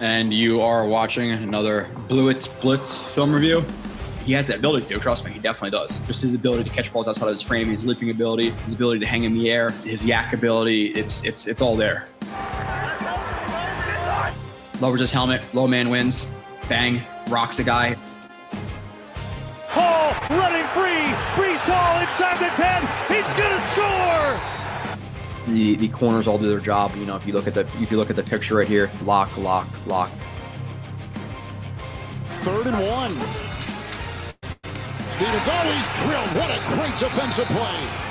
and you are watching another Blewitz Blitz film review. He has that ability to, trust me, he definitely does. Just his ability to catch balls outside of his frame, his leaping ability, his ability to hang in the air, his yak ability, it's it's it's all there. Lowers his helmet, low man wins, bang, rocks a guy. Hall running free, Breece Hall inside the 10, he's gonna score! The the corners all do their job. You know, if you look at the if you look at the picture right here, lock, lock, lock. Third and one. Stevens always drilled. What a great defensive play.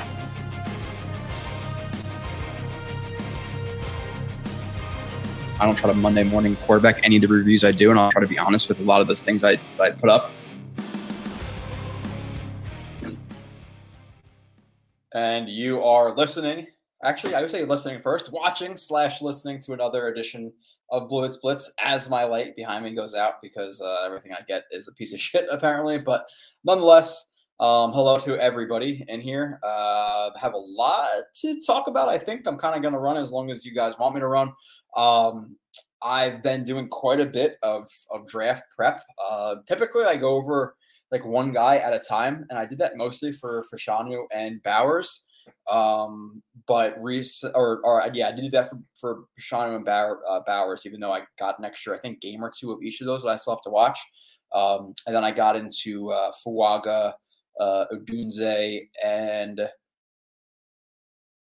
I don't try to Monday morning quarterback any of the reviews I do, and I'll try to be honest with a lot of those things I, I put up. And you are listening actually, I would say listening first, watching slash listening to another edition of Blewitz Blitz as my light behind me goes out because uh, everything I get is a piece of shit apparently. But nonetheless, um, hello to everybody in here. Uh, have a lot to talk about. I think I'm kind of going to run as long as you guys want me to run. Um, I've been doing quite a bit of, of draft prep. Uh, typically, I go over like one guy at a time, and I did that mostly for for Fashanu and Bowers. Um, but Reese or, or yeah, I did that for for Shanu and uh, Bowers, even though I got an extra, I think, game or two of each of those that I still have to watch. Um, and then I got into uh, Fuaga, uh, Odunze, and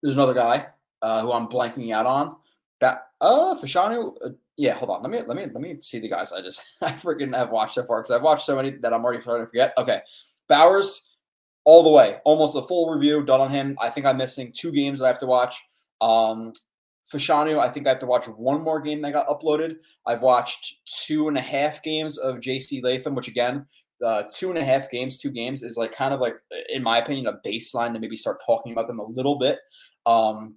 there's another guy uh, who I'm blanking out on. That uh, Fashanu, uh, yeah. Hold on, let me let me let me see the guys I just I freaking have watched so far because I've watched so many that I'm already starting to forget. Okay, Bowers all the way, almost a full review done on him. I think I'm missing two games that I have to watch. Um, Fashanu, I think I have to watch one more game that got uploaded. I've watched two and a half games of JC Latham, which again, uh, two and a half games, two games is like kind of like, in my opinion, a baseline to maybe start talking about them a little bit. Um,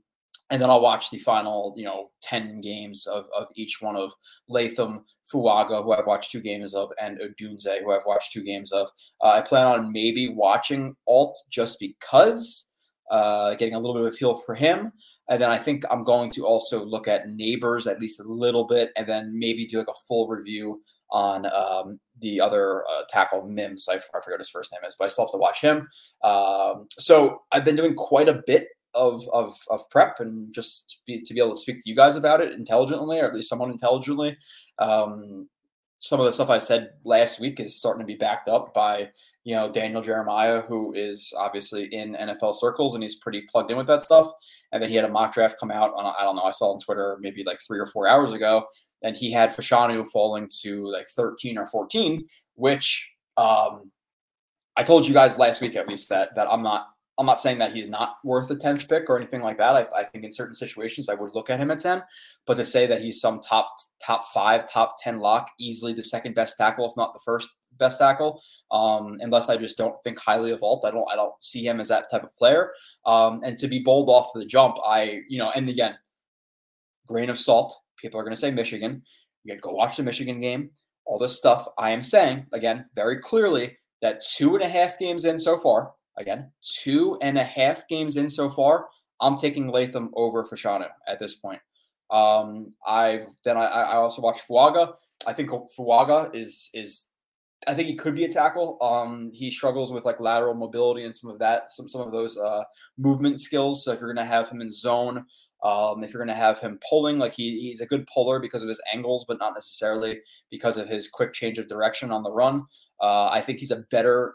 and then I'll watch the final, you know, 10 games of, of each one of Latham, Fuaga, who I've watched two games of, and Odunze, who I've watched two games of. Uh, I plan on maybe watching Alt just because, uh, getting a little bit of a feel for him. And then I think I'm going to also look at Nabers at least a little bit, and then maybe do like a full review on um, the other uh, tackle Mims. I, I forget his first name is, but I still have to watch him. Um, so I've been doing quite a bit of of, of prep and just be, to be able to speak to you guys about it intelligently, or at least someone intelligently. Um, some of the stuff I said last week is starting to be backed up by you know Daniel Jeremiah, who is obviously in NFL circles and he's pretty plugged in with that stuff. And then he had a mock draft come out on I don't know I saw on Twitter maybe like three or four hours ago, and he had Fashanu falling to like 13 or 14, which um, I told you guys last week at least that that I'm not I'm not saying that he's not worth a 10th pick or anything like that. I, I, think in certain situations I would look at him at 10, but to say that he's some top top five, top 10 lock, easily the second best tackle, if not the first best tackle, um, unless I just don't think highly of Alt. I don't I don't see him as that type of player. Um, and to be bold off the jump, I you know, and again, grain of salt. People are going to say Michigan. You go watch the Michigan game. All this stuff. I am saying again very clearly that two and a half games in so far Again, two and a half games in so far. I'm taking Latham over Fashanu at this point. Um, I've then I, I also watched Fuaga. I think Fuaga is is I think he could be a tackle. Um, he struggles with like lateral mobility and some of that, some some of those uh, movement skills. So if you're to have him in zone, um, if you're to have him pulling, like he, he's a good puller because of his angles, but not necessarily because of his quick change of direction on the run. Uh, I think he's a better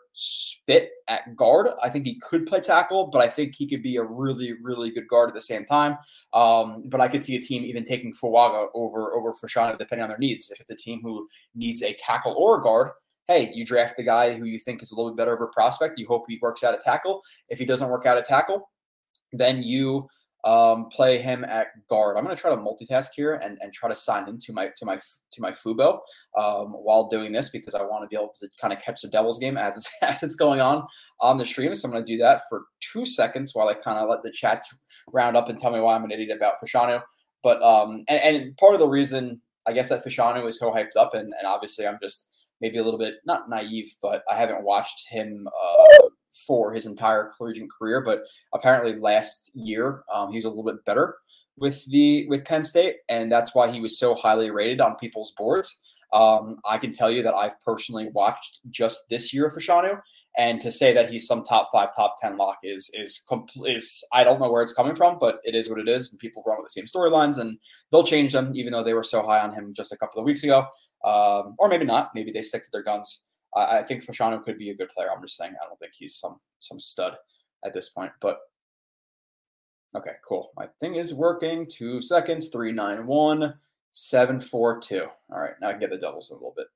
fit at guard. I think he could play tackle, but I think he could be a really, really good guard at the same time. Um, but I could see a team even taking Fuaga over over Fashanu depending on their needs. If it's a team who needs a tackle or a guard, hey, you draft the guy who you think is a little bit better of a prospect. You hope he works out a tackle. If he doesn't work out a tackle, then you um, play him at guard. I'm going to try to multitask here and, and try to sign into my to my to my Fubo um, while doing this because I want to be able to kind of catch the Devils game as it's as it's going on on the stream. So I'm going to do that for two seconds while I kind of let the chats round up and tell me why I'm an idiot about Fashanu. But um, and, and part of the reason I guess that Fashanu is so hyped up, and, and obviously I'm just maybe a little bit not naive, but I haven't watched him uh, for his entire collegiate career. But apparently last year um, he was a little bit better with the with Penn State, and that's why he was so highly rated on people's boards. Um, I can tell you that I've personally watched just this year of Fashanu, and to say that he's some top five, top ten lock is is complete. is I don't know where it's coming from, but it is what it is, and people run with the same storylines, and they'll change them, even though they were so high on him just a couple of weeks ago, um, or maybe not. Maybe they stick to their guns. I think Fashanu could be a good player. I'm just saying I don't think he's some some stud at this point, but Okay, cool. My thing is working. Two seconds. Three nine one seven four two. All right, now I can get the doubles a little bit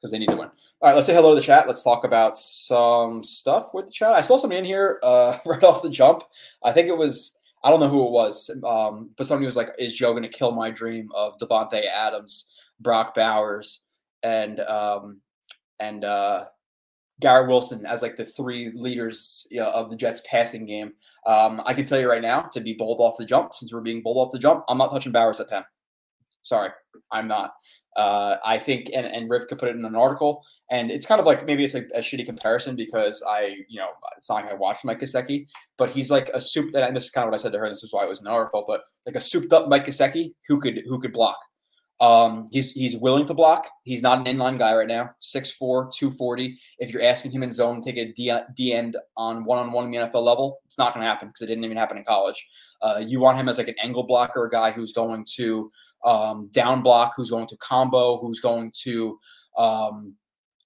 because they need to win. All right, let's say hello to the chat. Let's talk about some stuff with the chat. I saw somebody in here uh, right off the jump. I think it was I don't know who it was, um, but somebody was like, "Is Joe going to kill my dream of Davante Adams, Brock Bowers, and um, and uh, Garrett Wilson as like the three leaders you know, of the Jets passing game?" Um, I can tell you right now, to be bold off the jump, since we're being bold off the jump, I'm not touching Bowers at 10. Sorry, I'm not. Uh, I think, and, and Riv could put it in an article, and it's kind of like maybe it's a, a shitty comparison because I, you know, it's not like I watched Mike Gesicki, but he's like a soup. And this is kind of what I said to her. This is why it was an article, but like a souped up Mike Gesicki who could who could block. Um, he's he's willing to block. He's not an inline guy right now. 6'4", 240. If you're asking him in zone take a D, D end on one on one in the NFL level, it's not going to happen because it didn't even happen in college. Uh, you want him as like an angle blocker, a guy who's going to um, down block, who's going to combo, who's going to um,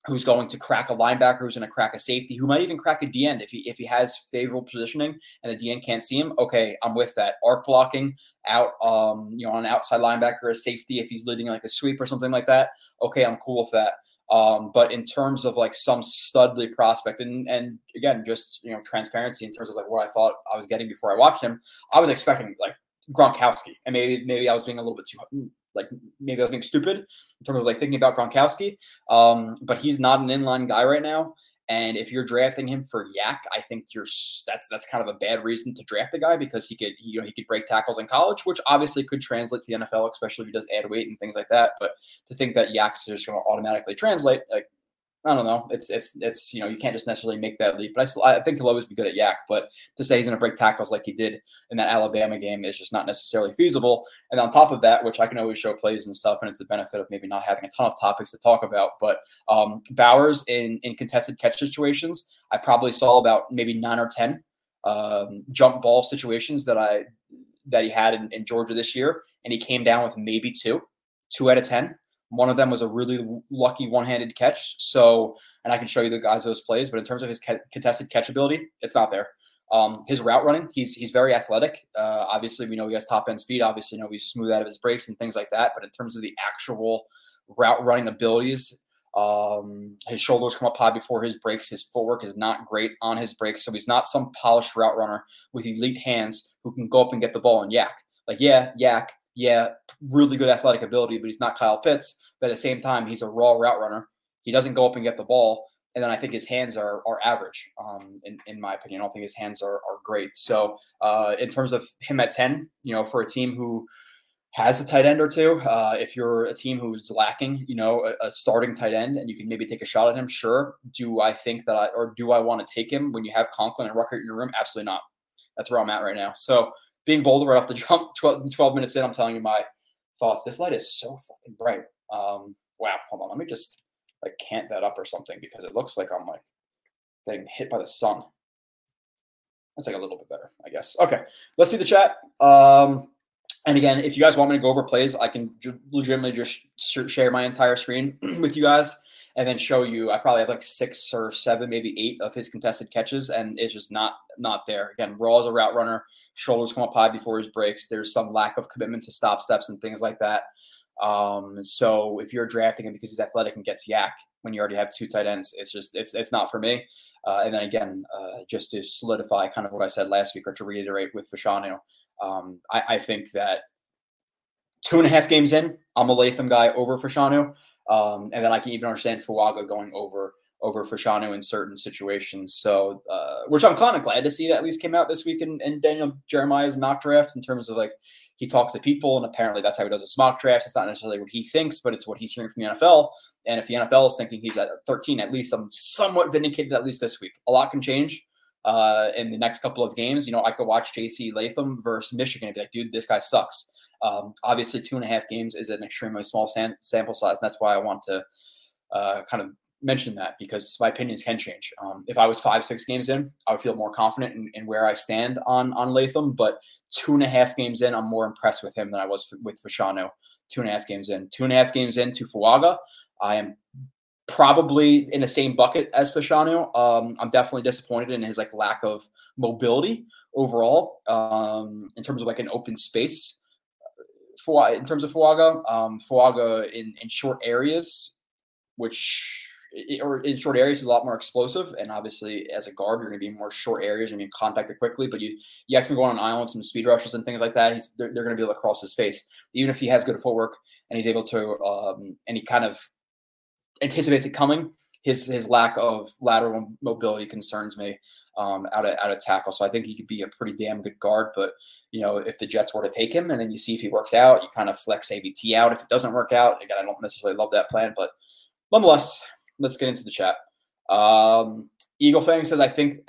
who's going to crack a linebacker, who's going to crack a safety, who might even crack a DN if he if he has favorable positioning and the DN can't see him. Okay, I'm with that. Arc blocking out, um, you know, on an outside linebacker, a safety if he's leading like a sweep or something like that. Okay, I'm cool with that. Um, but in terms of like some studly prospect, and and again, just you know, transparency in terms of like what I thought I was getting before I watched him, I was expecting like Gronkowski, and maybe maybe I was being a little bit too like maybe being stupid in terms of like thinking about Gronkowski. Um, but he's not an inline guy right now. And if you're drafting him for YAC, I think you're that's that's kind of a bad reason to draft the guy because he could you know he could break tackles in college, which obviously could translate to the NFL, especially if he does add weight and things like that. But to think that YAC's just going to automatically translate, like I don't know. It's it's it's you know you can't just necessarily make that leap. But I still I think he'll always be good at YAC. But to say he's going to break tackles like he did in that Alabama game is just not necessarily feasible. And on top of that, which I can always show plays and stuff, and it's the benefit of maybe not having a ton of topics to talk about. But um, Bowers in in contested catch situations, I probably saw about maybe nine or ten um, jump ball situations that I that he had in, in Georgia this year, and he came down with maybe two, two out of ten. One of them was a really lucky one-handed catch. So, and I can show you the guys those plays, but in terms of his contested catch ability, it's not there. Um, his route running, he's he's very athletic. Uh, obviously, we know he has top end speed. Obviously, you know he's smooth out of his breaks and things like that. But in terms of the actual route running abilities, um, his shoulders come up high before his breaks. His footwork is not great on his breaks, so he's not some polished route runner with elite hands who can go up and get the ball and YAC. Like, yeah, YAC, yeah, really good athletic ability, but he's not Kyle Pitts. But at the same time, he's a raw route runner. He doesn't go up and get the ball. And then I think his hands are are average, um, in, in my opinion. I don't think his hands are, are great. So uh, in terms of him at 10, you know, for a team who has a tight end or two, uh, if you're a team who's lacking, you know, a, a, starting tight end and you can maybe take a shot at him, sure. Do I think that I, or do I want to take him when you have Conklin and Ruckert in your room? Absolutely not. That's where I'm at right now. So being bold right off the jump, 12, 12, minutes in, I'm telling you my thoughts. This light is so fucking bright. Um, wow, hold on, let me just like cant that up or something because it looks like I'm like getting hit by the sun. That's like a little bit better, I guess. Okay, let's see the chat. Um, and again, if you guys want me to go over plays, I can legitimately just share my entire screen with you guys and then show you. I probably have like six or seven, maybe eight of his contested catches, and it's just not not there. Again, raw as a route runner shoulders come up high before his breaks. There's some lack of commitment to stop steps and things like that. Um, so if you're drafting him because he's athletic and gets yak when you already have two tight ends, it's just it's it's not for me. Uh, and then again, uh, just to solidify kind of what I said last week or to reiterate with Fashanu, um, I, I, think that two and a half games in, I'm a Latham guy over Fashanu. Um, and then I can even understand Fuaga going over over Fashanu in certain situations. So, uh, which I'm kind of glad to see that at least came out this week in, in Daniel Jeremiah's mock draft in terms of like he talks to people and apparently that's how he does his mock drafts. It's not necessarily what he thinks, but it's what he's hearing from the NFL. And if the NFL is thinking he's at 13, at least I'm somewhat vindicated at least this week. A lot can change. uh, in the next couple of games. You know, I could watch JC Latham versus Michigan and be like, dude, this guy sucks. Um, obviously, two and a half games is an extremely small sam- sample size, and that's why I want to uh, kind of mention that because my opinions can change. Um, if I was five, six games in, I would feel more confident in, in, where I stand on on Latham. But two and a half games in, I'm more impressed with him than I was with Fashanu. Two and a half games in, two and a half games in to Fuaga, I am probably in the same bucket as Fashanu. Um, I'm definitely disappointed in his like lack of mobility overall um, in terms of like an open space. In terms of Fuaga, um, Fuaga in in short areas, which or in short areas is a lot more explosive. And obviously, as a guard, you're going to be more short areas. And to be contacted quickly, but you you actually go on islands, some speed rushes and things like that. He's they're, they're going to be able to cross his face, even if he has good footwork and he's able to um, and he kind of anticipates it coming. His his lack of lateral mobility concerns me um, out of out of tackle. So I think he could be a pretty damn good guard. But you know, if the Jets were to take him and then you see if he works out, you kind of flex AVT out. If it doesn't work out, again, I don't necessarily love that plan, but nonetheless, let's get into the chat. Um, Eagle Fang says, I think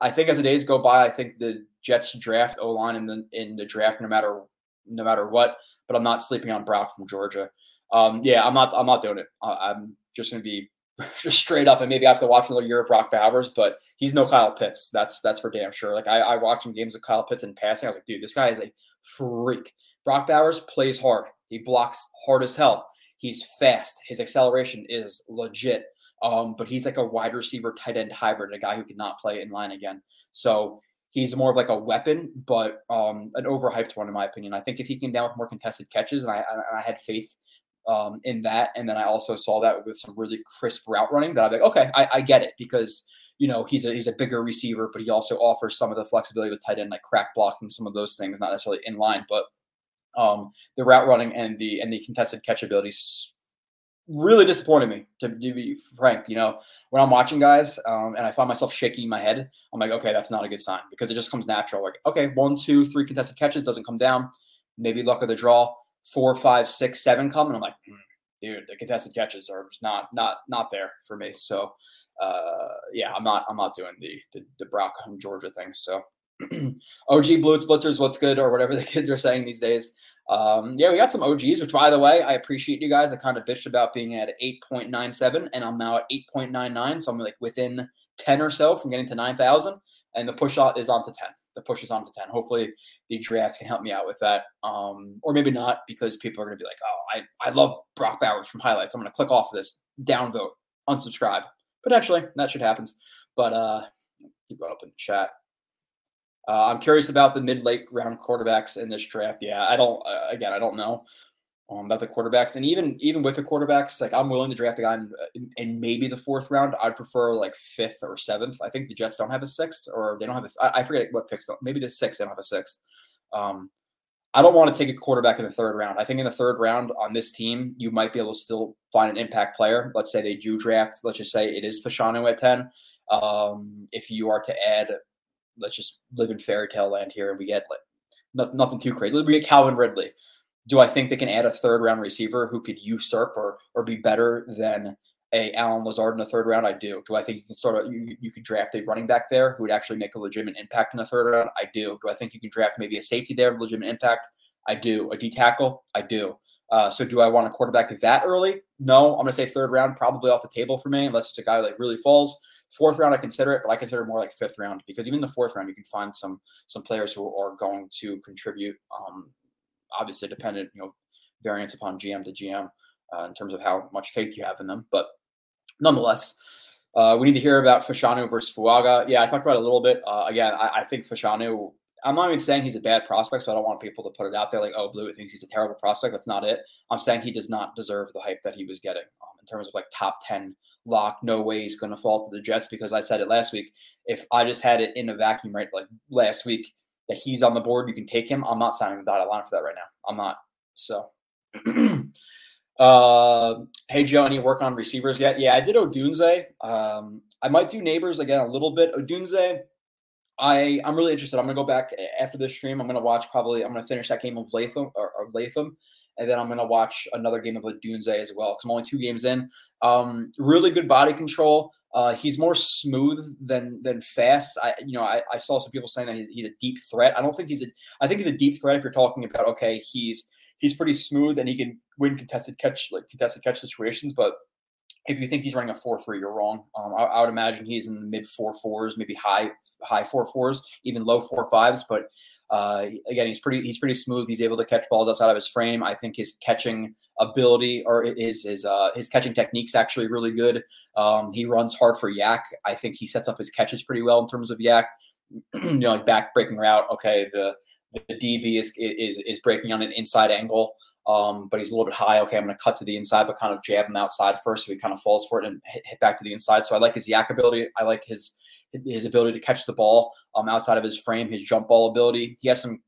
I think as the days go by, I think the Jets draft O line in the in the draft no matter no matter what. But I'm not sleeping on Brock from Georgia. Um, yeah, I'm not I'm not doing it. I'm just going to be just straight up, and maybe I have to watch another year of Brock Bowers, but he's no Kyle Pitts. That's that's for damn sure. Like I, I watched some games of Kyle Pitts in passing. I was like, dude, this guy is a freak. Brock Bowers plays hard. He blocks hard as hell. He's fast. His acceleration is legit. Um, but he's like a wide receiver, tight end hybrid, a guy who cannot play in line again. So he's more of like a weapon, but um, an overhyped one in my opinion. I think if he came down with more contested catches, and I, I had faith um, in that, and then I also saw that with some really crisp route running, that I'm like, okay, I, I get it because you know he's a he's a bigger receiver, but he also offers some of the flexibility with tight end, like crack blocking, some of those things, not necessarily in line, but um, the route running and the and the contested catch abilities really disappointed me to be frank you know? When i'm watching guys um, and i find myself shaking my head i'm like okay that's not a good sign because it just comes natural like okay one two three contested catches doesn't come down. Maybe luck of the draw four five six seven come and i'm like mm, dude the contested catches are not not not there for me. So uh, yeah i'm not i'm not doing the the, the brock georgia thing so og blue splitters what's good or whatever the kids are saying these days um, yeah, we got some OGs, which by the way, I appreciate you guys. I kind of bitched about being at 8.97 and I'm now at 8.99. So I'm like within 10 or so from getting to 9,000 and the push is on to 10. The push is on to 10. Hopefully the draft can help me out with that. Um, or maybe not because people are going to be like, oh, I, I love Brock Bowers from highlights. I'm going to click off of this downvote, unsubscribe. Potentially that should happen. But uh, keep going up in chat. Uh, I'm curious about the mid late round quarterbacks in this draft. Yeah, I don't. Uh, again, I don't know um, about the quarterbacks, and even even with the quarterbacks, like I'm willing to draft a guy in, in, maybe the fourth round. I'd prefer like fifth or seventh. I think the Jets don't have a sixth, or they don't have a. I, I forget what picks. Maybe the sixth. They don't have a sixth. Um, I don't want to take a quarterback in the third round. I think in the third round on this team, you might be able to still find an impact player. Let's say they do draft. Let's just say it is Fashanu at ten. Um, if you are to add let's just live in fairy tale land here and we get like nothing, nothing too crazy. We get Calvin Ridley. Do I think they can add a third round receiver who could usurp or or be better than a Allen Lazard in the third round? I do. Do I think you can sort of you, you could draft a running back there who would actually make a legitimate impact in the third round? I do. Do I think you can draft maybe a safety there, with legitimate impact? I do. A D tackle? I do. Uh, so do I want a quarterback that early? No, I'm going to say third round, probably off the table for me, unless it's a guy like really falls. Fourth round, I consider it, but I consider more like fifth round because even the fourth round, you can find some some players who are going to contribute. Um, obviously, dependent, you know, variance upon GM to GM uh, in terms of how much faith you have in them. But nonetheless, uh, we need to hear about Fashanu versus Fuaga. Yeah, I talked about it a little bit. Uh, again, I, I, think Fashanu. I'm not even saying he's a bad prospect, so I don't want people to put it out there like, "Oh, Blue thinks he's a terrible prospect." That's not it. I'm saying he does not deserve the hype that he was getting um, in terms of like top ten lock. No way he's going to fall to the Jets because I said it last week. If I just had it in a vacuum, right, like last week, that he's on the board, you can take him. I'm not signing the dotted line for that right now. I'm not. So, uh, hey Joe, any work on receivers yet? Yeah, I did Odunze. Um, I might do Nabers again a little bit. Odunze, I I'm really interested. I'm gonna go back after this stream. I'm gonna watch probably. I'm gonna finish that game of Latham or, or Latham and then I'm to watch another game of Odunze as well because I'm only two games in. Um, really good body control. Uh, he's more smooth than than fast. I you know I, I saw some people saying that he's, he's a deep threat. I don't think he's a. I think he's a deep threat if you're talking about okay he's he's pretty smooth and he can win contested catch like contested catch situations. But if you think he's running a four three, you're wrong. Um, I, I, would imagine he's in the mid four fours, maybe high high four fours, even low four fives. But uh, again, he's pretty he's pretty smooth. He's able to catch balls outside of his frame. I think his catching ability or his his uh, his catching technique's actually really good. Um, he runs hard for yak. I think he sets up his catches pretty well in terms of yak. you know, like back breaking route. Okay, the the DB is is is breaking on an inside angle. Um, but he's a little bit high. Okay, I'm going to cut to the inside, but kind of jab him outside first, so he kind of falls for it and hit, hit back to the inside. So I like his yak ability. I like his his ability to catch the ball um, outside of his frame, his jump ball ability. He has some.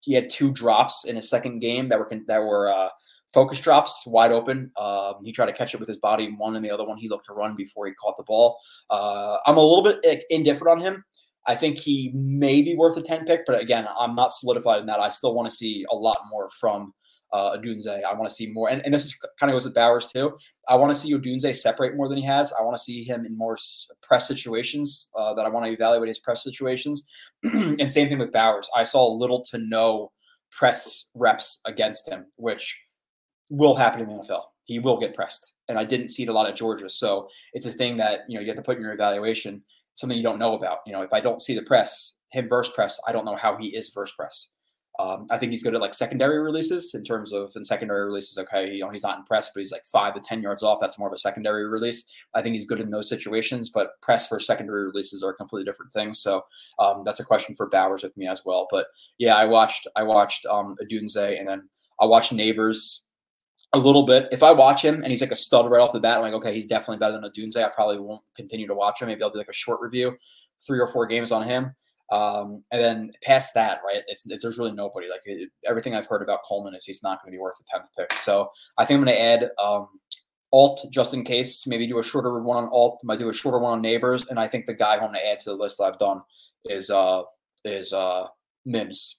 He had two drops in his second game that were that were uh, focus drops wide open. Um, he tried to catch it with his body one, and the other one he looked to run before he caught the ball. Uh, I'm a little bit indifferent on him. I think he may be worth a 10 pick, but again, I'm not solidified in that. I still want to see a lot more from uh, Odunze. I want to see more, and, and this is kind of goes with Bowers too. I want to see Odunze separate more than he has. I want to see him in more press situations uh, that I want to evaluate his press situations. and same thing with Bowers. I saw little to no press reps against him, which will happen in the NFL. He will get pressed, and I didn't see it a lot at Georgia. So it's a thing that you know you have to put in your evaluation. Something you don't know about. You know, if I don't see the press, him versus press, I don't know how he is versus press. Um, I think he's good at like secondary releases in terms of in secondary releases. Okay, you know he's not impressed, but he's like five to ten yards off. That's more of a secondary release. I think he's good in those situations, but press for secondary releases are completely different thing. So um, that's a question for Bowers with me as well. But yeah, I watched I watched um, Odunze and then I watched Nabers a little bit. If I watch him and he's like a stud right off the bat, I'm like, okay, he's definitely better than Odunze. I probably won't continue to watch him. Maybe I'll do like a short review, three or four games on him. Um, and then past that, right, it's, it's there's really nobody. Like it, everything I've heard about Coleman is he's not going to be worth the tenth pick. So I think I'm going to add um, Alt just in case. Maybe do a shorter one on Alt. Might do a shorter one on Nabers. And I think the guy I'm going to add to the list that I've done is uh is uh Mims.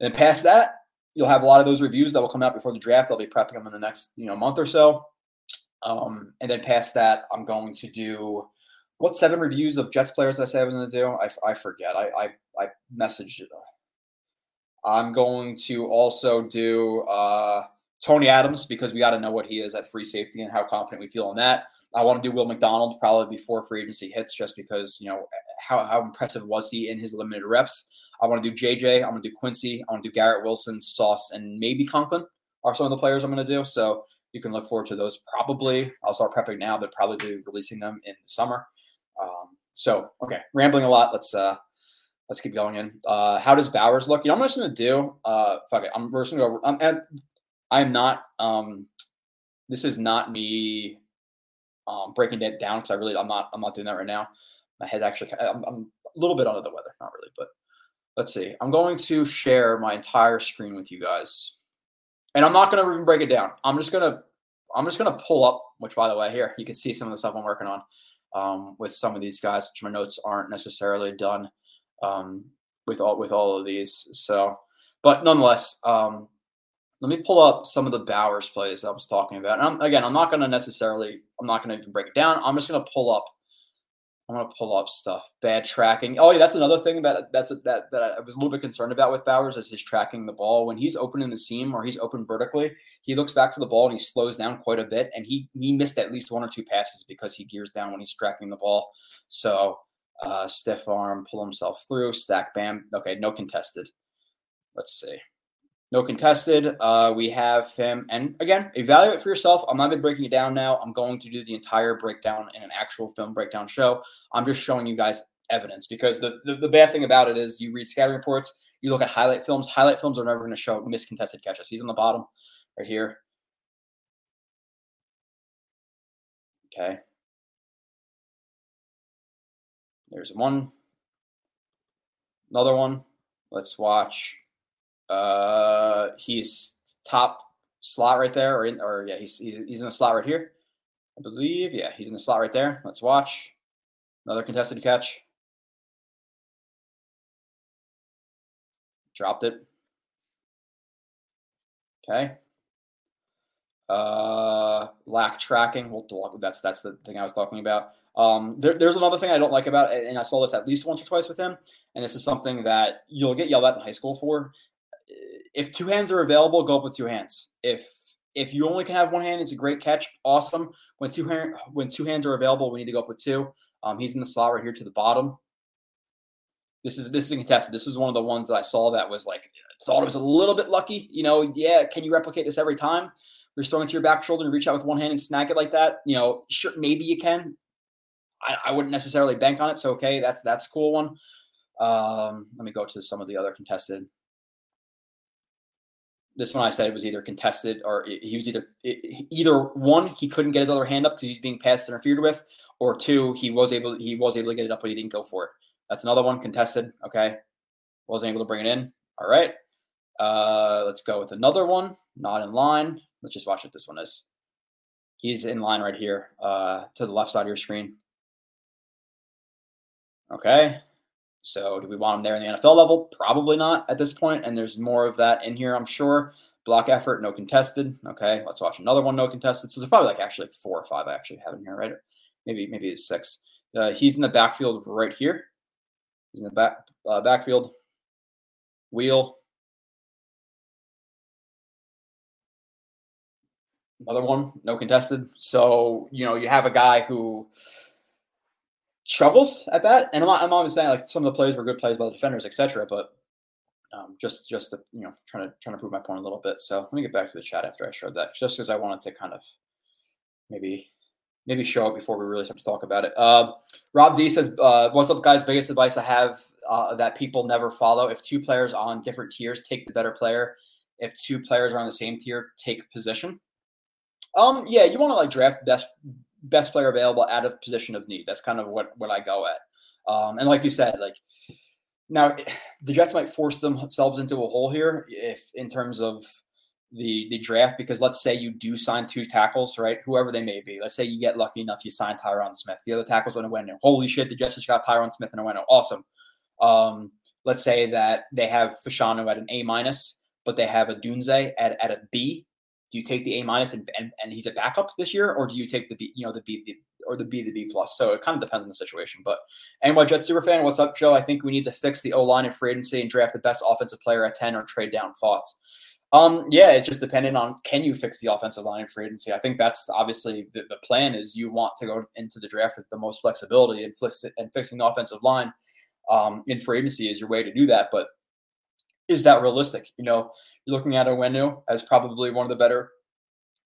And past that, you'll have a lot of those reviews that will come out before the draft. I'll be prepping them in the next you know month or so. Um, and then past that, I'm going to do what seven reviews of Jets players I said I was going to do? I, I forget. I, I, I messaged it. I'm going to also do uh, Tony Adams because we got to know what he is at free safety and how confident we feel in that. I want to do Will McDonald probably before free agency hits just because, you know, how, how impressive was he in his limited reps. I want to do JJ. I'm going to do Quincy. I want to do Garrett Wilson, Sauce, and maybe Conklin are some of the players I'm going to do. So you can look forward to those probably. I'll start prepping now, but probably be releasing them in the summer. So okay, rambling a lot. Let's uh, let's keep going in. Uh, how does Bowers look? You know, I'm just gonna do. Uh, fuck it. I'm just gonna go. I'm, I'm not. Um, this is not me. Um, breaking it down because I really I'm not I'm not doing that right now. My head actually I'm, I'm a little bit under the weather, not really, but let's see. I'm going to share my entire screen with you guys, and I'm not to even break it down. I'm just gonna I'm just gonna pull up. Which, by the way, here you can see some of the stuff I'm working on um, with some of these guys, which my notes aren't necessarily done um, with all with all of these. So, but nonetheless, um, let me pull up some of the Bowers plays I was talking about. And I'm, again, I'm not going to necessarily, I'm not going to even break it down. I'm just going to pull up I'm gonna pull up stuff. Bad tracking. Oh yeah, that's another thing that that's that that I was a little bit concerned about with Bowers is his tracking the ball. When he's opening the seam or he's open vertically, he looks back for the ball and he slows down quite a bit. And he he missed at least one or two passes because he gears down when he's tracking the ball. So uh, stiff arm, pull himself through, stack bam. Okay, no contested. Let's see. No contested. Uh, we have him. And again, evaluate for yourself. I'm not even breaking it down now. I'm going to do the entire breakdown in an actual film breakdown show. I'm just showing you guys evidence because the, the, the bad thing about it is you read scouting reports, you look at highlight films. Highlight films are never going to show miscontested catches. He's on the bottom right here. Okay. There's one. Another one. Let's watch. Uh, he's top slot right there, or in, or yeah, he's he's in the slot right here. I believe, yeah, he's in the slot right there. Let's watch another contested catch. Dropped it. Okay. Uh, lack tracking. We'll. That's that's the thing I was talking about. Um, there, there's another thing I don't like about, it, and I saw this at least once or twice with him, and this is something that you'll get yelled at in high school for. If two hands are available, go up with two hands. If if you only can have one hand, it's a great catch, awesome. When two hand, when two hands are available, we need to go up with two. Um, he's in the slot right here to the bottom. This is this is contested. This is one of the ones that I saw that was like thought it was a little bit lucky. You know, yeah, can you replicate this every time? You're throwing to your back shoulder and reach out with one hand and snag it like that. You know, sure, maybe you can. I, I wouldn't necessarily bank on it. So okay, that's that's cool one. Um, let me go to some of the other contested. This one I said was either contested or he was either either one he couldn't get his other hand up because he's being passed interfered with, or two he was able he was able to get it up but he didn't go for it. That's another one contested. Okay, wasn't able to bring it in. All right, uh, let's go with another one. Not in line. Let's just watch what this one is. He's in line right here uh, to the left side of your screen. Okay. So do we want him there in the NFL level? Probably not at this point. And there's more of that in here, I'm sure. Block effort, no contested. Okay, let's watch another one, no contested. So there's probably like actually four or five I actually have in here, right? Maybe maybe it's six. Uh, he's in the backfield right here. He's in the back uh, backfield. Wheel. Another one, no contested. So you know you have a guy who struggles at that. And I'm not, I'm saying like some of the plays were good plays by the defenders, etc. But um, just just to, you know trying to trying to prove my point a little bit. So let me get back to the chat after I showed that, just because I wanted to kind of maybe maybe show it before we really start to talk about it. Uh, Rob D says, uh, "What's up, guys? Biggest advice I have uh, that people never follow: if two players on different tiers, take the better player. If two players are on the same tier, take position." Um, yeah, you want to like draft best best player available out of position of need. That's kind of what what I go at. Um, and like you said, like now the Jets might force themselves into a hole here if in terms of the the draft because let's say you do sign two tackles, right? Whoever they may be. Let's say you get lucky enough you sign Tyron Smith. The other tackles Onwenu. Holy shit, the Jets just got Tyron Smith and Onwenu. Awesome. Um, let's say that they have Fashanu at an A minus, but they have Odunze at, at a B do you take the A minus and, and, and he's a backup this year, or do you take the B, you know, the B the, or the B the B plus? So it kind of depends on the situation. But anyway, Jet super fan, what's up, Joe? I think we need to fix the O line in free agency and draft the best offensive player at ten or trade down thoughts. Um, yeah, it's just dependent on can you fix the offensive line in free agency. I think that's obviously the, the plan is you want to go into the draft with the most flexibility and, fix and fixing the offensive line um, in free agency is your way to do that. But is that realistic? You know, you're looking at Onwenu as probably one of the better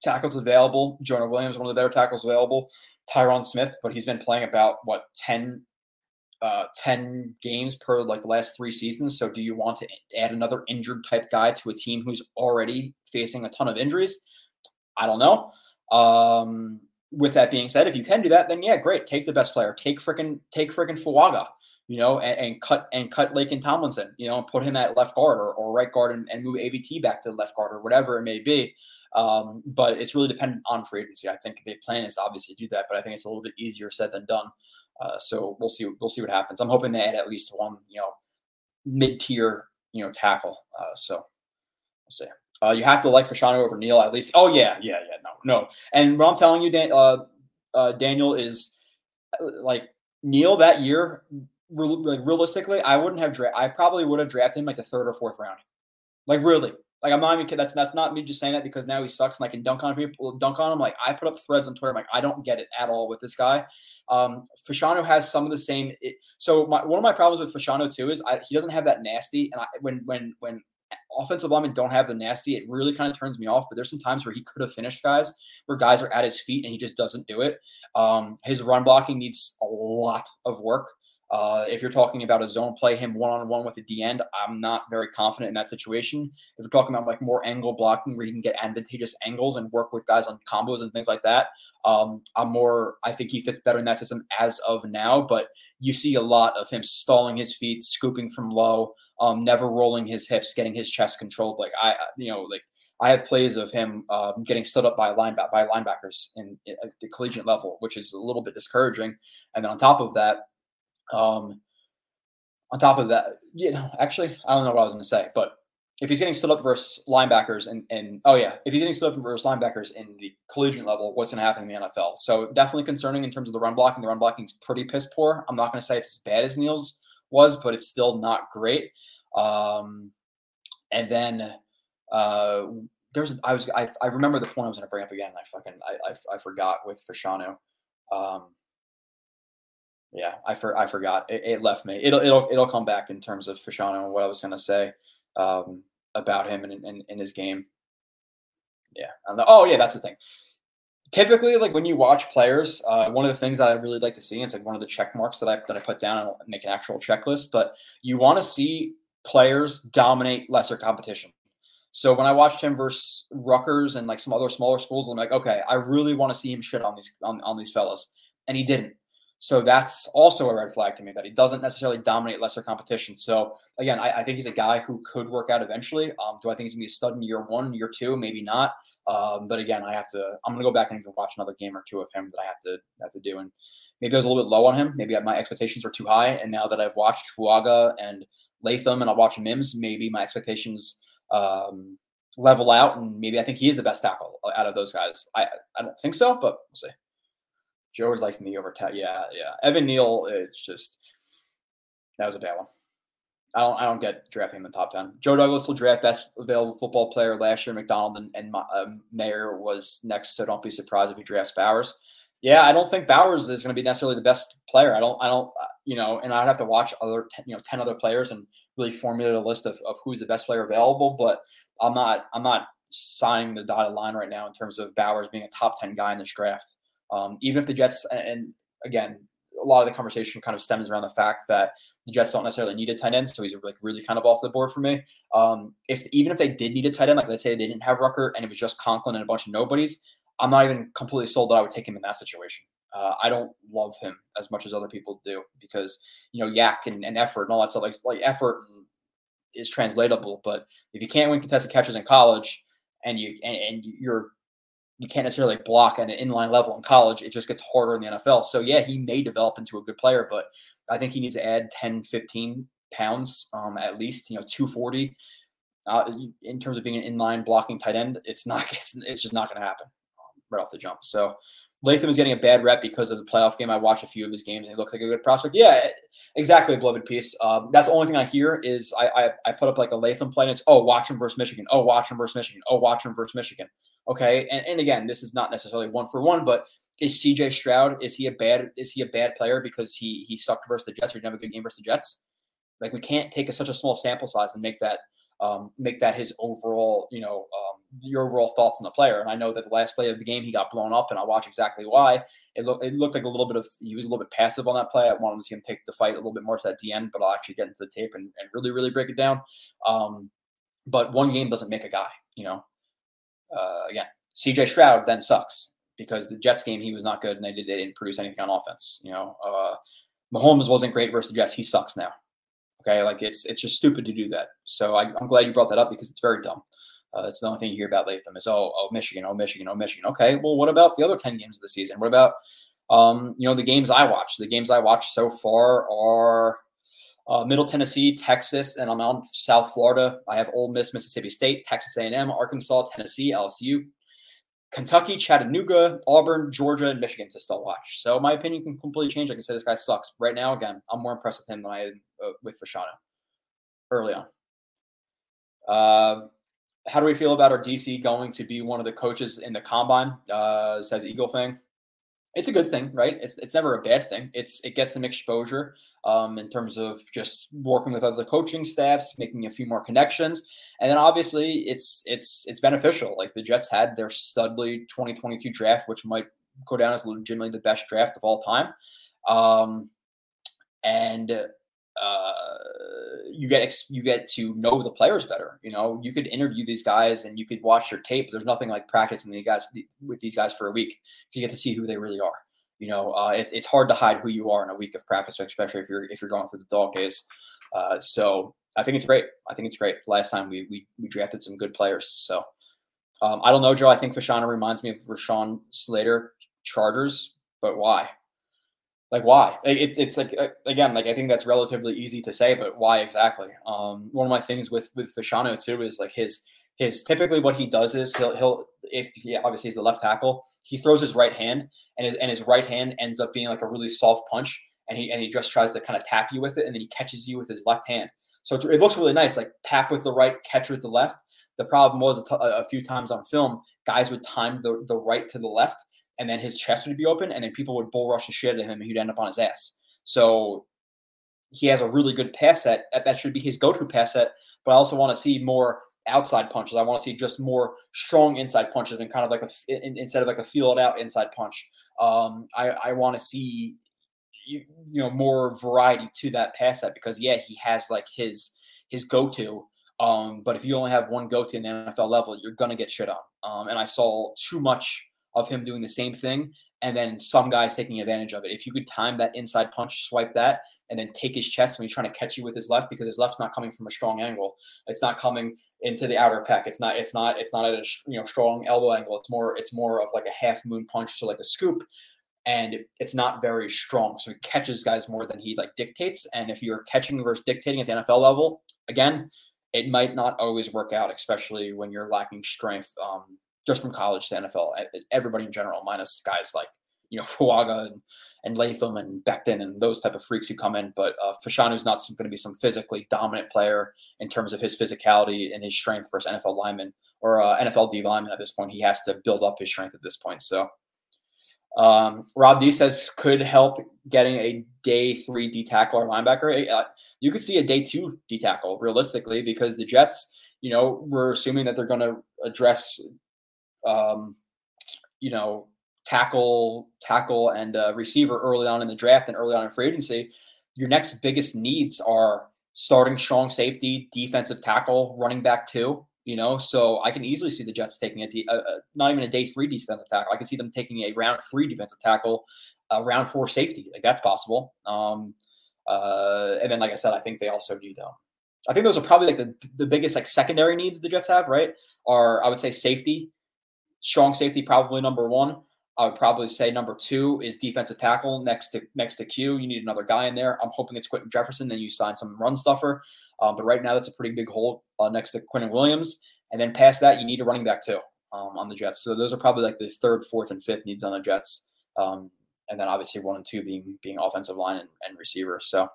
tackles available. Jonah Williams, one of the better tackles available. Tyron Smith, but he's been playing about what 10, uh, 10 games per like the last three seasons. So do you want to add another injured type guy to a team who's already facing a ton of injuries? I don't know. Um, with that being said, if you can do that, then yeah, great. Take the best player. Take freaking take freaking Fuaga you know, and, and, cut and cut Laken Tomlinson, you know, and put him at left guard or, or right guard and, and move AVT back to left guard or whatever it may be. Um, but it's really dependent on free agency. I think the plan is to obviously do that, but I think it's a little bit easier said than done. Uh, so we'll see. We'll see what happens. I'm hoping they add at least one, you know, mid tier, you know, tackle. Uh, so we'll see. Uh, you have to like Fashanu over Neal at least. Oh yeah, yeah, yeah. No, no. And what I'm telling you, Dan, uh, uh, Daniel is uh, like Neal that year like realistically, I wouldn't have dra- I probably would have drafted him like the third or fourth round. Like really. Like I'm not even kidding. That's that's not me just saying that because now he sucks and I can dunk on people, dunk on him. Like I put up threads on Twitter. I'm like I don't get it at all with this guy. Um, Fashanu has some of the same. It, so my, one of my problems with Fashanu too is I, he doesn't have that nasty. And I, when when when offensive linemen don't have the nasty, it really kind of turns me off. But there's some times where he could have finished guys, where guys are at his feet and he just doesn't do it. Um, his run blocking needs a lot of work. Uh, if you're talking about a zone play, him one on one with a D end, I'm not very confident in that situation. If we're talking about like more angle blocking where he can get advantageous angles and work with guys on combos and things like that, um, I'm more. I think he fits better in that system as of now. But you see a lot of him stalling his feet, scooping from low, um, never rolling his hips, getting his chest controlled. Like I, you know, like I have plays of him um, getting stood up by lineback by linebackers in, in, at the collegiate level, which is a little bit discouraging. And then on top of that um, on top of that, you know, actually, I don't know what I was going to say, but if he's getting stood up versus linebackers and, and oh yeah, if he's getting stood up versus linebackers in the collegiate level, what's going to happen in the NFL? So definitely concerning in terms of the run blocking. The run blocking is pretty piss poor. I'm not going to say it's as bad as Neal's was, but it's still not great. Um, and then uh, there's I was I, I remember the point I was going to bring up again. I fucking I, I, I forgot with Fashanu. Um, yeah, I for, I forgot. It, it, left me. It'll it'll it'll come back in terms of Fashanu and what I was to say. Um, about him in, in, in his game. Yeah. Oh, yeah, that's the thing. Typically, like when you watch players, uh, one of the things that I really like to see, it's like one of the check marks that I that I put down and make an actual checklist. But you want to see players dominate lesser competition. So when I watched him versus Rutgers and like some other smaller schools, I'm like, okay, I really want to see him shit on these on, on these fellas, and he didn't. So that's also a red flag to me that he doesn't necessarily dominate lesser competition. So again, I, I think he's a guy who could work out eventually. Um, do I think he's gonna be a stud in year one, year two? Maybe not. Um, but again, I have to. I'm gonna go back and watch another game or two of him that I have to have to do. And maybe I was a little bit low on him. Maybe my expectations were too high. And now that I've watched Fuaga and Latham and I'll watch Mims, maybe my expectations um, level out, and maybe I think he is the best tackle out of those guys. I I don't think so, but we'll see. Joe would like me over. Ta- yeah, yeah. Evan Neal, it's just that was a bad one. I don't, I don't get drafting in the top ten. Joe Douglas will draft best available football player last year. McDonald and, and um, Mayer was next, so don't be surprised if he drafts Bowers. Yeah, I don't think Bowers is going to be necessarily the best player. I don't, I don't, uh, you know, and I'd have to watch other, 10, you know, ten other players and really formulate a list of, of who's the best player available. But I'm not, I'm not signing the dotted line right now in terms of Bowers being a top ten guy in this draft. Um, even if the Jets, and again, a lot of the conversation kind of stems around the fact that the Jets don't necessarily need a tight end, so he's like really kind of off the board for me. Um, if even if they did need a tight end, like let's say they didn't have Ruckert and it was just Conklin and a bunch of nobodies, I'm not even completely sold that I would take him in that situation. Uh, I don't love him as much as other people do because you know Yak and, and effort and all that stuff. Like like effort is translatable, but if you can't win contested catches in college and you and, and you're you can't necessarily block at an inline level in college. It just gets harder in the NFL. So yeah, he may develop into a good player, but I think he needs to add 10, 15 pounds um, at least, you know, 240. Uh, in terms of being an inline blocking tight end, it's not, it's, it's just not going to happen um, right off the jump. So Latham is getting a bad rep because of the playoff game. I watched a few of his games and he looked like a good prospect. Yeah, exactly, beloved piece. Um, that's the only thing I hear is I, I, I put up like a Latham play and it's oh watch him versus Michigan. Oh watch him versus Michigan. Oh watch him versus Michigan. Okay, and, and again, this is not necessarily one for one, but is CJ Stroud is he a bad is he a bad player because he he sucked versus the Jets or didn't have a good game versus the Jets? Like we can't take a, such a small sample size and make that um, make that his overall you know um, your overall thoughts on the player. And I know that the last play of the game he got blown up, and I'll watch exactly why. It looked it looked like a little bit of he was a little bit passive on that play. I wanted to see him take the fight a little bit more to that end, but I'll actually get into the tape and, and really really break it down. Um, but one game doesn't make a guy, you know. Uh, again, CJ Stroud then sucks because the Jets game he was not good and they, did, they didn't produce anything on offense. You know, uh, Mahomes wasn't great versus the Jets. He sucks now. Okay, like it's it's just stupid to do that. So I, am glad you brought that up because it's very dumb. Uh, that's the only thing you hear about Latham is oh oh Michigan oh Michigan oh Michigan. Okay, well what about the other ten games of the season? What about um, you know the games I watch? The games I watch so far are uh, Middle Tennessee, Texas, and I'm on South Florida. I have Ole Miss, Mississippi State, Texas A&M, Arkansas, Tennessee, LSU, Kentucky, Chattanooga, Auburn, Georgia, and Michigan to still watch. So my opinion can completely change. I can say this guy sucks. Right now, again, I'm more impressed with him than I uh, with Fashanu early on. Uh, how do we feel about our DC going to be one of the coaches in the combine? Uh, says Eagle thing it's a good thing, right? It's it's never a bad thing. It's it gets them exposure um, in terms of just working with other coaching staffs, making a few more connections, and then obviously it's it's it's beneficial. Like the Jets had their Studley 2022 draft, which might go down as legitimately the best draft of all time, um, and uh, you get you get to know the players better. You know, you could interview these guys and you could watch their tape. There's nothing like practicing the guys with these guys for a week. You get to see who they really are. You know, uh, it, it's hard to hide who you are in a week of practice, especially if you're if you're going through the dog days. Uh, so I think it's great. I think it's great. Last time we we, we drafted some good players. So um, I don't know, Joe. I think Fashanu reminds me of Rashawn Slater Chargers, but why? Like why? It, it's like uh, again, like I think that's relatively easy to say, but why exactly? Um, one of my things with with Fashanu too is like his his typically what he does is he'll he'll if he obviously he's the left tackle, he throws his right hand and his, and his right hand ends up being like a really soft punch, and he and he just tries to kind of tap you with it, and then he catches you with his left hand. So it looks really nice, like tap with the right, catch with the left. The problem was a, t- a few times on film, guys would time the, the right to the left, and then his chest would be open, and then people would bull rush the shit at him, and he'd end up on his ass. So he has a really good pass set. That should be his go-to pass set. But I also want to see more outside punches. I want to see just more strong inside punches and kind of like a instead of like a feel it out inside punch. Um, I, I want to see you, you know more variety to that pass set because yeah, he has like his his go to. Um, but if you only have one go to in the NFL level, you're gonna get shit on. Um, and I saw too much of him doing the same thing and then some guys taking advantage of it. If you could time that inside punch, swipe that, and then take his chest when he's trying to catch you with his left because his left's not coming from a strong angle. It's not coming into the outer pec. It's not. It's not. It's not at a you know strong elbow angle. It's more. It's more of like a half moon punch to like a scoop, and it's not very strong. So he catches guys more than he like dictates. And if you're catching versus dictating at the NFL level, again, it might not always work out, especially when you're lacking strength. Um, just from college to NFL, everybody in general, minus guys like you know Fuaga and, and Latham and Becton and those type of freaks who come in. But uh, is not going to be some physically dominant player in terms of his physicality and his strength versus NFL lineman or uh, NFL D lineman at this point. He has to build up his strength at this point. So um, Rob D says could help getting a day three D tackle or linebacker. Uh, you could see a day two D tackle realistically because the Jets, you know, we're assuming that they're going to address, um, you know, tackle, tackle, and uh, receiver early on in the draft and early on in free agency. Your next biggest needs are starting strong safety, defensive tackle, running back two. You know, so I can easily see the Jets taking a uh, not even a day three defensive tackle. I can see them taking a round three defensive tackle, a round four safety. Like that's possible. Um, uh, and then, like I said, I think they also need. Um, I think those are probably like the, the biggest like secondary needs the Jets have, right? Are I would say safety, strong safety, probably number one. I would probably say number two is defensive tackle next to next to Q. You need another guy in there. I'm hoping it's Quinton Jefferson. Then you sign some run stuffer. Um, but right now, that's a pretty big hole uh, next to Quinnen Williams. And then past that, you need a running back too um, on the Jets. So those are probably like the third, fourth, and fifth needs on the Jets. Um, and then obviously one and two being being offensive line and, and receiver. So,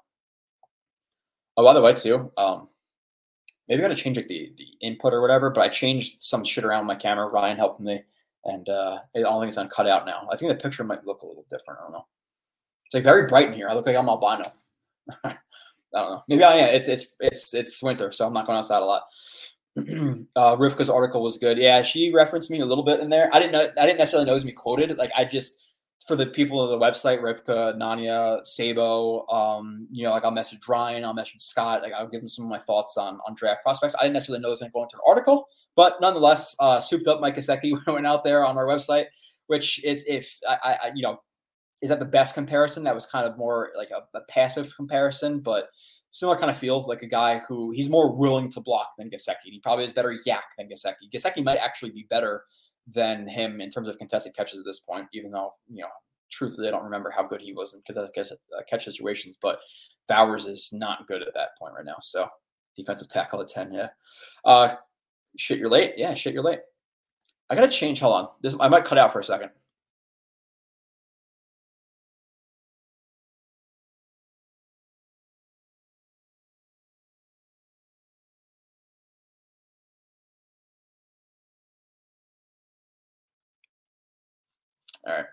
oh by the way, too, um, maybe I got to change like the the input or whatever. But I changed some shit around my camera. Ryan helped me and uh, I don't think it's on cut out now. I think the picture might look a little different. I don't know. It's like very bright in here. I look like I'm albino. I don't know. Maybe I am. It's it's it's it's winter, so I'm not going outside a lot. uh, Rivka's article was good. Yeah, she referenced me a little bit in there. I didn't know. I didn't necessarily know it was me quoted. Like I just for the people of the website, Rivka, Nania, Sabo, um, you know, like I'll message Ryan, I'll message Scott, like I'll give them some of my thoughts on on draft prospects. I didn't necessarily know was going to into an article, but nonetheless, uh, souped up Mike Gesicki went out there on our website, which if, if I, I, you know, is that the best comparison? That was kind of more like a, a, passive comparison, but similar kind of feel like a guy who he's more willing to block than Gesicki. He probably has better YAC than Gesicki. Gesicki might actually be better than him in terms of contested catches at this point, even though, you know, truthfully, I don't remember how good he was in contested uh, catch situations, but Bowers is not good at that point right now. So defensive tackle at 10, yeah. Uh, Shit, you're late. Yeah, shit, you're late. I gotta change. Hold on. This I might cut out for a second.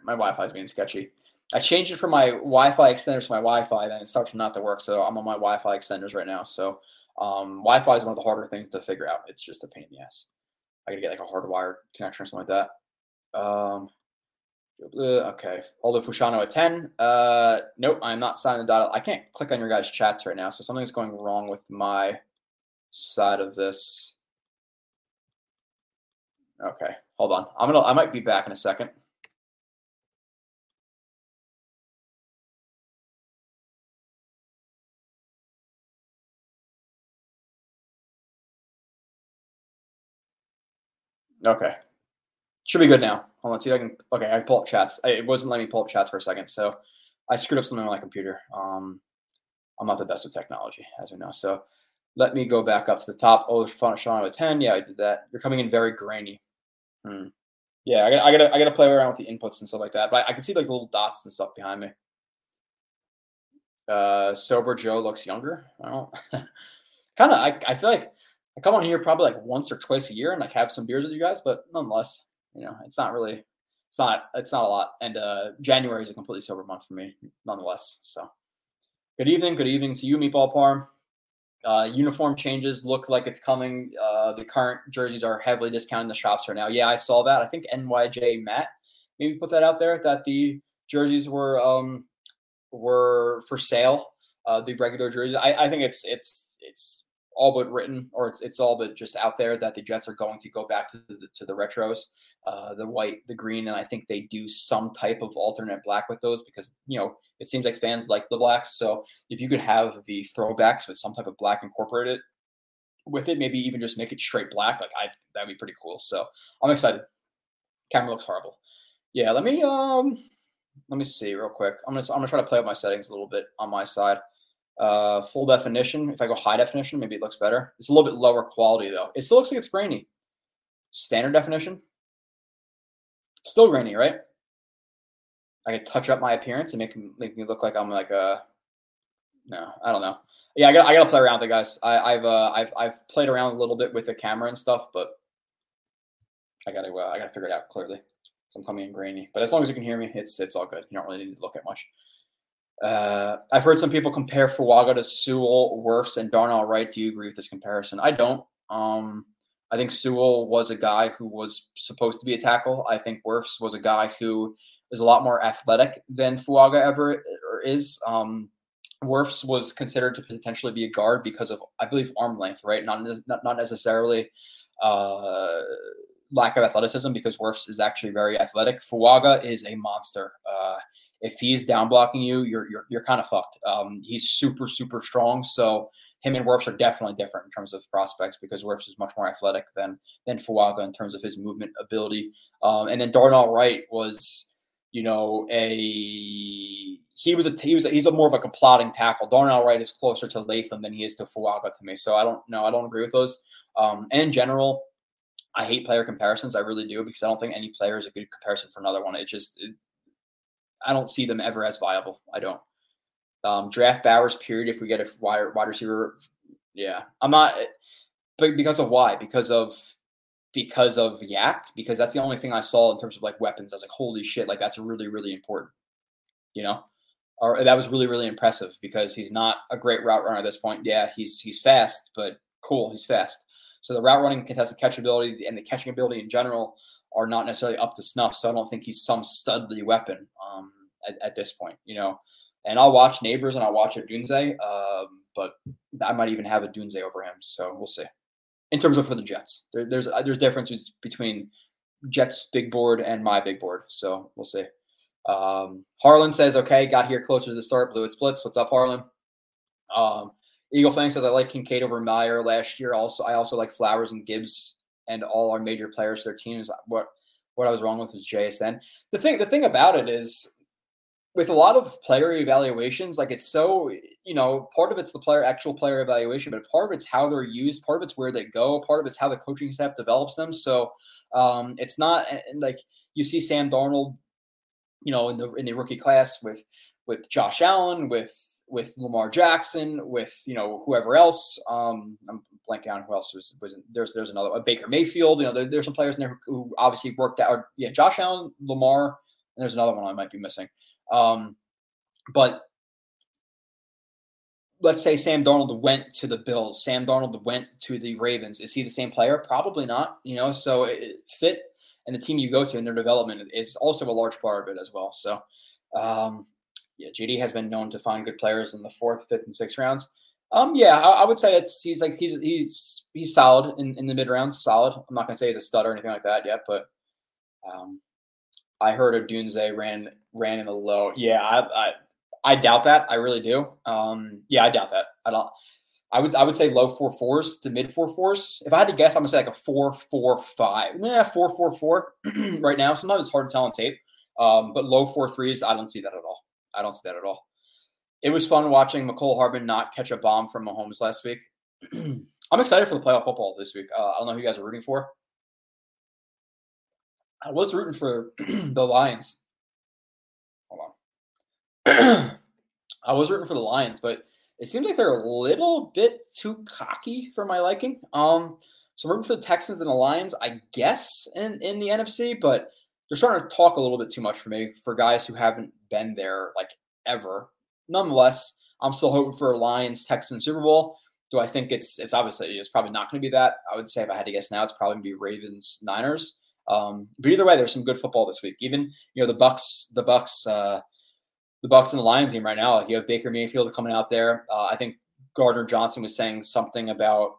My Wi-Fi is being sketchy. I changed it from my Wi-Fi extenders to my Wi-Fi, then it starts not to work. So I'm on my Wi-Fi extenders right now. So um, Wi-Fi is one of the harder things to figure out. It's just a pain in the ass. I gotta get like a hardwired connection or something like that. Um, okay, although Fashanu at 10. Uh, nope, I'm not signing the dot. I can't click on your guys' chats right now, so something's going wrong with my side of this. Okay, hold on. I'm gonna. I might be back in a second. Okay. Should be good now. Hold on, see if I can. Okay, I pull up chats. It wasn't letting me pull up chats for a second. So I screwed up something on my computer. Um, I'm not the best with technology, as we know. So let me go back up to the top. Oh, Sean with 10. Yeah, I did that. You're coming in very grainy. Hmm. Yeah, I gotta, I gotta, I gotta play around with the inputs and stuff like that. But I, I can see like little dots and stuff behind me. Uh, sober Joe looks younger. I don't kind of. I, I feel like I come on here probably like once or twice a year and like have some beers with you guys, but nonetheless, you know, it's not really. It's not. It's not a lot. And uh, January is a completely sober month for me, nonetheless. So, good evening. Good evening to you, Meatball Parm. Uh, uniform changes look like it's coming. Uh, the current jerseys are heavily discounted in the shops right now. Yeah, I saw that. I think NYJ Matt maybe put that out there that the jerseys were um, were for sale. Uh, the regular jerseys. I, I think it's it's it's all but written or it's, it's all but just out there that the Jets are going to go back to the to the retros, uh, the white, the green, and I think they do some type of alternate black with those because you know it seems like fans like the blacks. So if you could have the throwbacks with some type of black incorporated with it, maybe even just make it straight black, like I that'd be pretty cool. So I'm excited. Camera looks horrible. Yeah, let me um let me see real quick. I'm gonna I'm gonna try to play with my settings a little bit on my side. Uh, full definition. If I go high definition, maybe it looks better. It's a little bit lower quality though. It still looks like it's grainy. Standard definition. Still grainy, right? I could touch up my appearance and make make me look like I'm like a. No, I don't know. Yeah, I got I got to play around with it, guys. I, have uh, I've I've played around a little bit with the camera and stuff, but I gotta uh, I gotta figure it out clearly. So I'm coming in grainy, but as long as you can hear me, it's it's all good. You don't really need to look at much. Uh, I've heard some people compare Fuaga to Sewell, Wirfs, and Darnell Wright. Do you agree with this comparison? I don't. Um, I think Sewell was a guy who was supposed to be a tackle. I think Wirfs was a guy who is a lot more athletic than Fuaga ever is. Um, Wirfs was considered to potentially be a guard because of, I believe, arm length, right? Not not, not necessarily uh, lack of athleticism, because Wirfs is actually very athletic. Fuaga is a monster. Uh, if he's down blocking you, you're you're, you're kind of fucked. Um, he's super super strong, so him and Wirfs are definitely different in terms of prospects because Wirfs is much more athletic than than Fuaga in terms of his movement ability. Um, and then Darnell Wright was, you know, a he was a he was a, he's a more of a plotting tackle. Darnell Wright is closer to Latham than he is to Fuaga to me. So I don't know. I don't agree with those. Um, and in general, I hate player comparisons. I really do because I don't think any player is a good comparison for another one. It just it, I don't see them ever as viable. I don't. Um, draft Bowers, period. If we get a wide, wide receiver, yeah, I'm not. But because of why? Because of because of YAC. Because that's the only thing I saw in terms of like weapons. I was like, holy shit, like that's really really important. You know, or that was really really impressive because he's not a great route runner at this point. Yeah, he's he's fast, but cool, he's fast. So the route running, contested catch ability, and the catching ability in general are not necessarily up to snuff. So I don't think he's some studly weapon um, at, at, this point, you know. And I'll watch Nabers and I'll watch Odunze, um, but I might even have Odunze over him. So we'll see. In terms of for the Jets, there, there's uh, there's differences between Jets big board and my big board. So we'll see. Um, Harlan says, okay, got here closer to the start. Blue it splits. What's up, Harlan? Um, Eagle Fang says I like Kincaid over Mayer last year. Also, I also like Flowers and Gibbs and all our major players, their teams. What what I was wrong with was JSN. The thing the thing about it is with a lot of player evaluations, like it's so you know, part of it's the player actual player evaluation, but part of it's how they're used, part of it's where they go, part of it's how the coaching staff develops them. So um, it's not like you see Sam Darnold, you know, in the in the rookie class with with Josh Allen, with with Lamar Jackson, with you know whoever else. Um, I'm blanking on who else was was there's there's another a Baker Mayfield. You know, there, there's some players in there who obviously worked out. Yeah, Josh Allen, Lamar, and there's another one I might be missing. Um, but let's say Sam Darnold went to the Bills. Sam Darnold went to the Ravens. Is he the same player? Probably not. You know, so it, fit and the team you go to in their development is also a large part of it as well. So. Um, yeah, JD has been known to find good players in the fourth, fifth, and sixth rounds. Um, yeah, I, I would say it's he's like he's he's he's solid in, in the mid rounds. Solid. I'm not gonna say he's a stud or anything like that yet, but um, I heard Odunze ran ran in the low. Yeah, I, I I doubt that. I really do. Um, yeah, I doubt that. I don't. I would I would say low four fours to mid four fours. If I had to guess, I'm gonna say like a four four five. Yeah, four four four right now. Sometimes it's hard to tell on tape. Um, but low four threes, I don't see that at all. I don't see that at all. It was fun watching Mecole Hardman not catch a bomb from Mahomes last week. I'm excited for the playoff football this week. Uh, I don't know who you guys are rooting for. I was rooting for the Lions. Hold on. I was rooting for the Lions, but it seems like they're a little bit too cocky for my liking. Um, so I'm rooting for the Texans and the Lions, I guess, in, in the NFC, but they're starting to talk a little bit too much for me for guys who haven't been there like ever. Nonetheless, I'm still hoping for a Lions Texans Super Bowl. Do I think it's it's obviously it's probably not going to be that? I would say if I had to guess now, it's probably going to be Ravens Niners. Um, but either way, there's some good football this week. Even you know the Bucks, the Bucks, uh, the Bucks and the Lions game right now. You have Baker Mayfield coming out there. Uh, I think Gardner Johnson was saying something about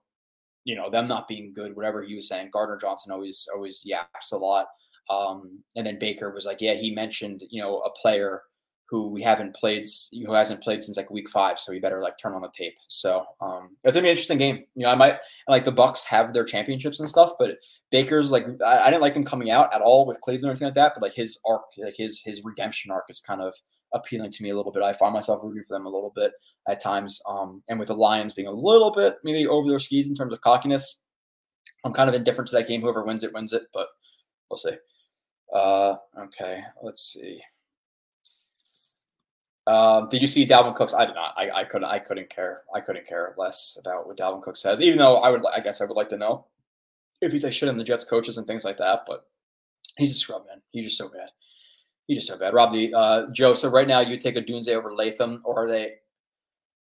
you know them not being good. Whatever he was saying, Gardner Johnson always always yaps a lot. Um, and then Baker was like, yeah, he mentioned you know a player who we haven't played, who hasn't played since like week five. So we better like turn on the tape. So um, it's gonna be an interesting game. You know, I might like the Bucks have their championships and stuff, but Baker's like I, I, didn't like him coming out at all with Cleveland or anything like that. But like his arc, like his his redemption arc is kind of appealing to me a little bit. I find myself rooting for them a little bit at times. Um, and with the Lions being a little bit maybe over their skis in terms of cockiness, I'm kind of indifferent to that game. Whoever wins it wins it, but we'll see. Uh, okay, let's see. Um, did you see Dalvin Cooks? I did not. I, I couldn't. I couldn't care. I couldn't care less about what Dalvin Cook says. Even though I would, I guess I would like to know if he's like shit on the Jets coaches and things like that. But he's a scrub man. He's just so bad. He's just so bad. Rob the uh, Joe. So right now you take Odunze over Latham, or are they?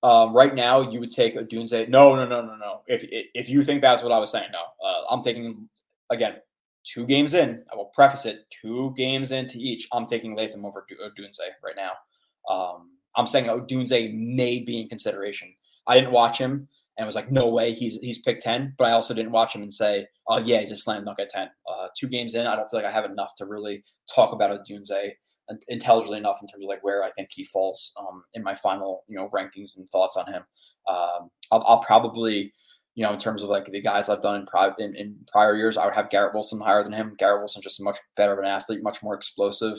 Um, right now you would take Odunze. No, no, no, no, no. If if you think that's what I was saying, no. Uh, I'm taking again two games in. I will preface it two games into each. I'm taking Latham over Odunze right now. Um, I'm saying Odunze may be in consideration. I didn't watch him and was like, no way, he's he's picked ten. But I also didn't watch him and say, oh yeah, he's a slam dunk at ten. Uh, two games in, I don't feel like I have enough to really talk about Odunze intelligently enough in terms of like where I think he falls um, in my final you know rankings and thoughts on him. Um, I'll, I'll, probably you know in terms of like the guys I've done in, pri- in, in prior years, I would have Garrett Wilson higher than him. Garrett Wilson just much better of an athlete, much more explosive.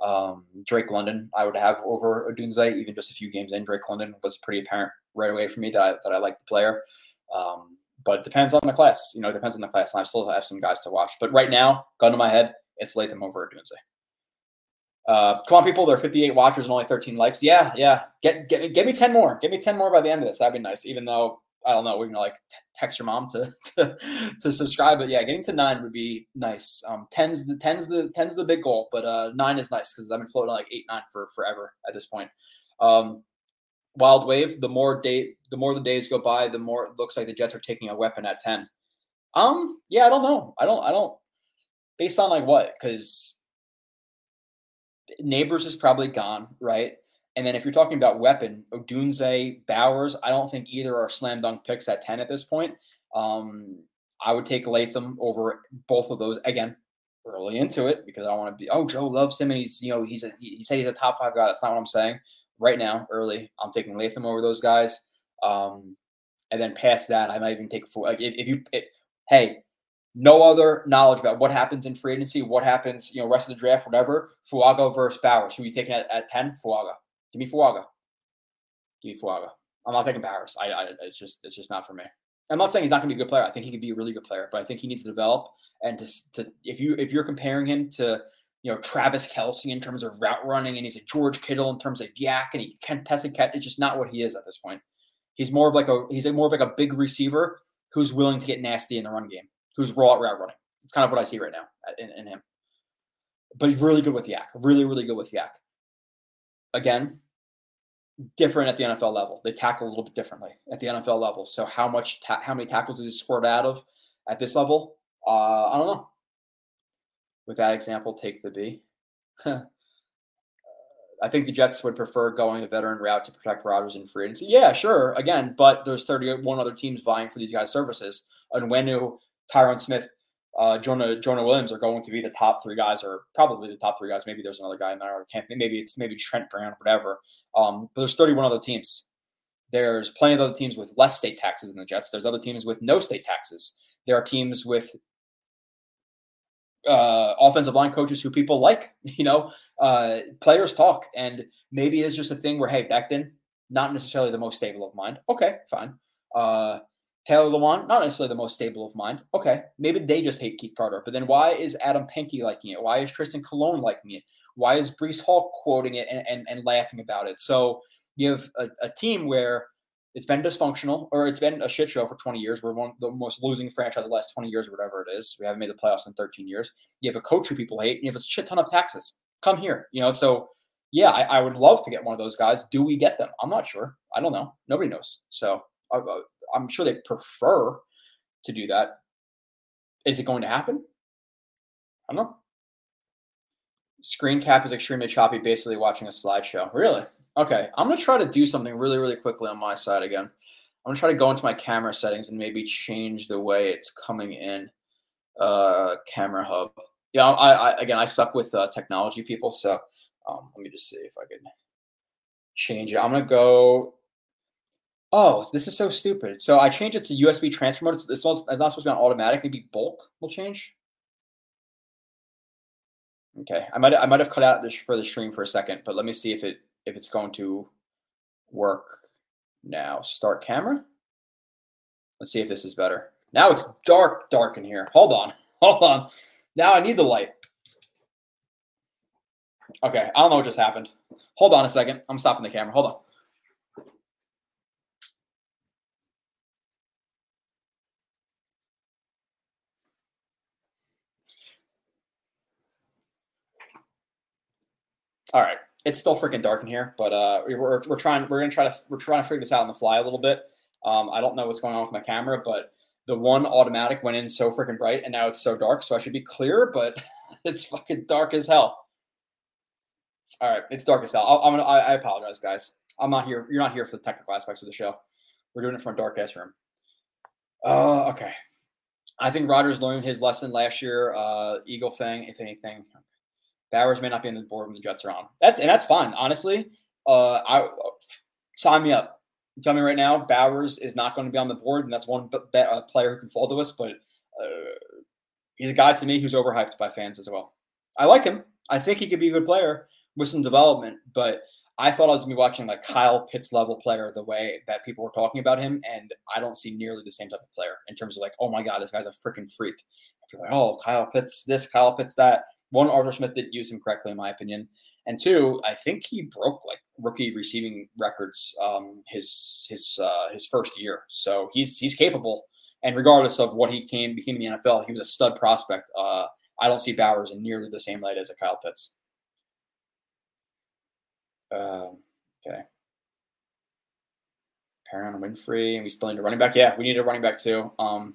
Um, Drake London, I would have over Odunze, even just a few games in. Drake London was pretty apparent right away for me that I, that I like the player. Um, but it depends on the class. You know, it depends on the class. And I still have some guys to watch. But right now, gun to my head, it's Latham over Odunze. Uh, come on, people. There are 58 watchers and only 13 likes. Yeah, yeah. Get, get, get me 10 more. Get me 10 more by the end of this. That'd be nice. Even though I don't know. We're gonna like text your mom to, to to subscribe, but yeah, getting to nine would be nice. Um, tens the tens the tens the big goal, but uh, nine is nice because I've been floating like eight nine for forever at this point. Um, Wild Wave. The more day, the more the days go by, the more it looks like the Jets are taking a weapon at ten. Um, yeah, I don't know. I don't. I don't. Based on like what? Because Nabers is probably gone, right? And then if you're talking about weapon, Odunze, Bowers, I don't think either are slam dunk picks at 10 at this point. Um, I would take Latham over both of those again early into it because I want to be, oh, Joe loves him and he's, you know, he's a, he said he's a top five guy. That's not what I'm saying right now, early. I'm taking Latham over those guys. Um, and then past that, I might even take four. Like if, if you, hey, no other knowledge about what happens in free agency, what happens, you know, rest of the draft, whatever. Fuaga versus Bowers. Who are you taking at, at 10? Fuaga. Give me Fuaga. Give me Fuaga. I'm not taking Bowers. I, I, it's just it's just not for me. I'm not saying he's not going to be a good player. I think he could be a really good player, but I think he needs to develop. And to, to if you if you're comparing him to you know Travis Kelce in terms of route running, and he's a George Kittle in terms of YAC, and he can test a catch, it's just not what he is at this point. He's more of like a he's a more of like a big receiver who's willing to get nasty in the run game, who's raw at route running. It's kind of what I see right now uh, in, in him. But he's really good with YAC, Really, really good with YAC again, different at the NFL level. They tackle a little bit differently at the NFL level. So how much, ta- how many tackles do you squirt out of at this level? Uh, I don't know. With that example, take the B. I think the Jets would prefer going the veteran route to protect Rodgers in free agency. Yeah, sure. Again, but there's 31 other teams vying for these guys' services. And when do Tyron Smith, uh, Jonah Jonah Williams are going to be the top three guys, or probably the top three guys. Maybe there's another guy in there. Can't maybe it's maybe Trent Brown, or whatever. Um, but there's 31 other teams. There's plenty of other teams with less state taxes than the Jets. There's other teams with no state taxes. There are teams with uh, offensive line coaches who people like. You know, uh, players talk, and maybe it's just a thing where hey, Becton, not necessarily the most stable of mind. Okay, fine. Uh, Taylor Lewan, not necessarily the most stable of mind. Okay, maybe they just hate Keith Carter. But then why is Adam Pankey liking it? Why is Trystan Colon liking it? Why is Breece Hall quoting it and, and, and laughing about it? So you have a, a team where it's been dysfunctional or it's been a shit show for 20 years. We're one of the most losing franchise the last 20 years or whatever it is. We haven't made the playoffs in 13 years. You have a coach who people hate. you have a shit ton of taxes. Come here, you know. So yeah, I, I, would love to get one of those guys. Do we get them? I'm not sure. I don't know. Nobody knows. So I'm sure they prefer to do that. Is it going to happen? I don't know. Screen cap is extremely choppy, basically watching a slideshow. Really? Okay, I'm gonna try to do something really, really quickly on my side again. I'm gonna try to go into my camera settings and maybe change the way it's coming in. Uh, camera hub. Yeah, I, I again, I suck with uh, technology people, so um, let me just see if I can change it. I'm gonna go. Oh, this is so stupid. So I changed it to USB transfer mode. It's not supposed to be on automatic. Maybe bulk will change. Okay, I might I might have cut out this for the stream for a second, but let me see if it if it's going to work now. Start camera. Let's see if this is better. Now it's dark, dark in here. Hold on. Hold on. Now I need the light. Okay, I don't know what just happened. Hold on a second. I'm stopping the camera. Hold on. All right it's still freaking dark in here, but uh, we're, we're trying we're gonna try to we're trying to figure this out on the fly a little bit. Um, I don't know what's going on with my camera, but the one automatic went in so freaking bright, and now it's so dark. So I should be clear, but it's fucking dark as hell. All right, it's dark as hell. i am gonna, I, I apologize, guys. I'm not here. You're not here for the technical aspects of the show. We're doing it from a dark ass room. Uh, okay. I think Rodgers learned his lesson last year. Uh, Eagle Fang, if anything, Bowers may not be on the board when the Jets are on. That's and that's fine. Honestly, uh, I sign me up. Tell me right now, Bowers is not going to be on the board, and that's one be- uh, player who can fall to us. But uh, he's a guy to me who's overhyped by fans as well. I like him. I think he could be a good player with some development, but I thought I was going to be watching like Kyle Pitts level player the way that people were talking about him, and I don't see nearly the same type of player in terms of like, oh my god, this guy's a freaking freak. People like, oh, Kyle Pitts this, Kyle Pitts that one, Arthur Smith didn't use him correctly, in my opinion, and two, I think he broke like rookie receiving records um, his his uh, his first year. So he's he's capable, and regardless of what he came became in the NFL, he was a stud prospect. Uh, I don't see Bowers in nearly the same light as a Kyle Pitts. Um, okay. Perrion Winfrey, and we still need a running back. Yeah, we need a running back too. Um,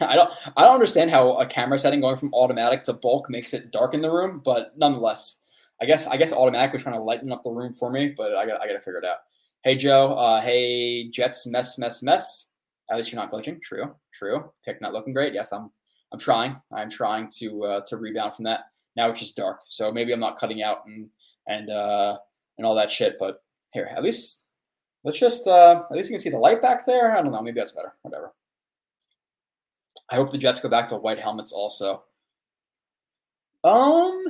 I don't I don't understand how a camera setting going from automatic to bulk makes it dark in the room, but nonetheless, I guess I guess automatic was trying to lighten up the room for me, but I got I got to figure it out. Hey Joe, uh, hey Jets, mess mess mess. At least you're not glitching. True, true. Pick not looking great. Yes, I'm I'm trying. I'm trying to uh, to rebound from that. Now it's just dark, so maybe I'm not cutting out and and uh, and all that shit. But here, at least let's just uh, at least you can see the light back there. I don't know. Maybe that's better. Whatever. I hope the Jets go back to white helmets also. Um.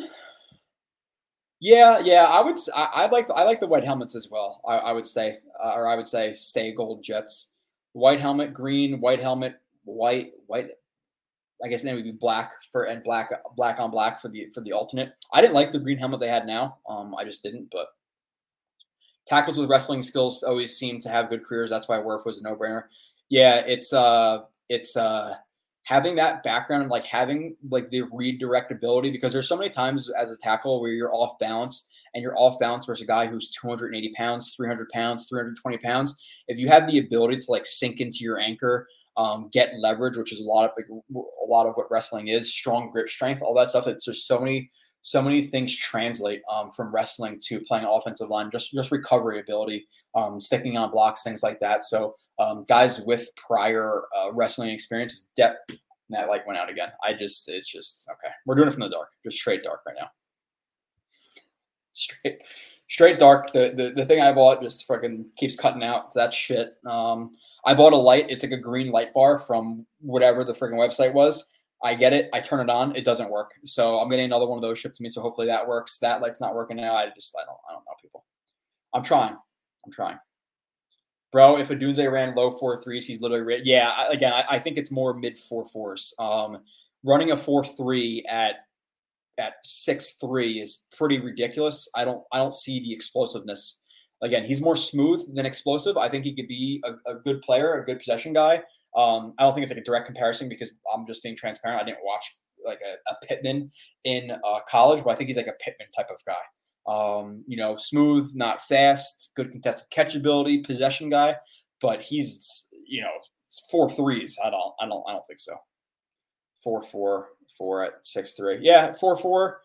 Yeah, yeah, I would. I, I like. I like the white helmets as well. I, I would say, uh, or I would say, stay gold Jets. White helmet, green, white helmet, white, white. I guess then would be black for and black, black on black for the for the alternate. I didn't like the green helmet they had now. Um, I just didn't. But tackles with wrestling skills always seem to have good careers. That's why Wirf was a no brainer. Yeah, it's uh, it's uh, having that background, like having like the redirect ability, because there's so many times as a tackle where you're off balance and you're off balance versus a guy who's 280 pounds, 300 pounds, 320 pounds. If you have the ability to like sink into your anchor, um, get leverage, which is a lot of like, a lot of what wrestling is, strong grip strength, all that stuff. It's just so many so many things translate um, from wrestling to playing offensive line, just just recovery ability, um, sticking on blocks, things like that. So um, guys with prior uh, wrestling experience, depth that light went out again. I just it's just okay. We're doing it from the dark, just straight dark right now. Straight straight dark. The the, the thing I bought just fucking keeps cutting out. That shit. Um, I bought a light. It's like a green light bar from whatever the freaking website was. I get it. I turn it on. It doesn't work. So I'm getting another one of those shipped to me. So hopefully that works. That light's not working now. I just I don't I don't know people. I'm trying. I'm trying. Bro, if Odunze ran low four threes, he's literally yeah. I, again, I, I, think it's more mid four fours. Um, running a four three at at six three is pretty ridiculous. I don't I don't see the explosiveness. Again, he's more smooth than explosive. I think he could be a, a good player, a good possession guy. Um, I don't think it's like a direct comparison because I'm just being transparent. I didn't watch like a, a Pittman in uh, college, but I think he's like a Pittman type of guy. Um, you know, smooth, not fast, good contested catchability, possession guy, but he's you know four threes. I don't, I don't, I don't think so. Four four four at six three. Yeah, four four.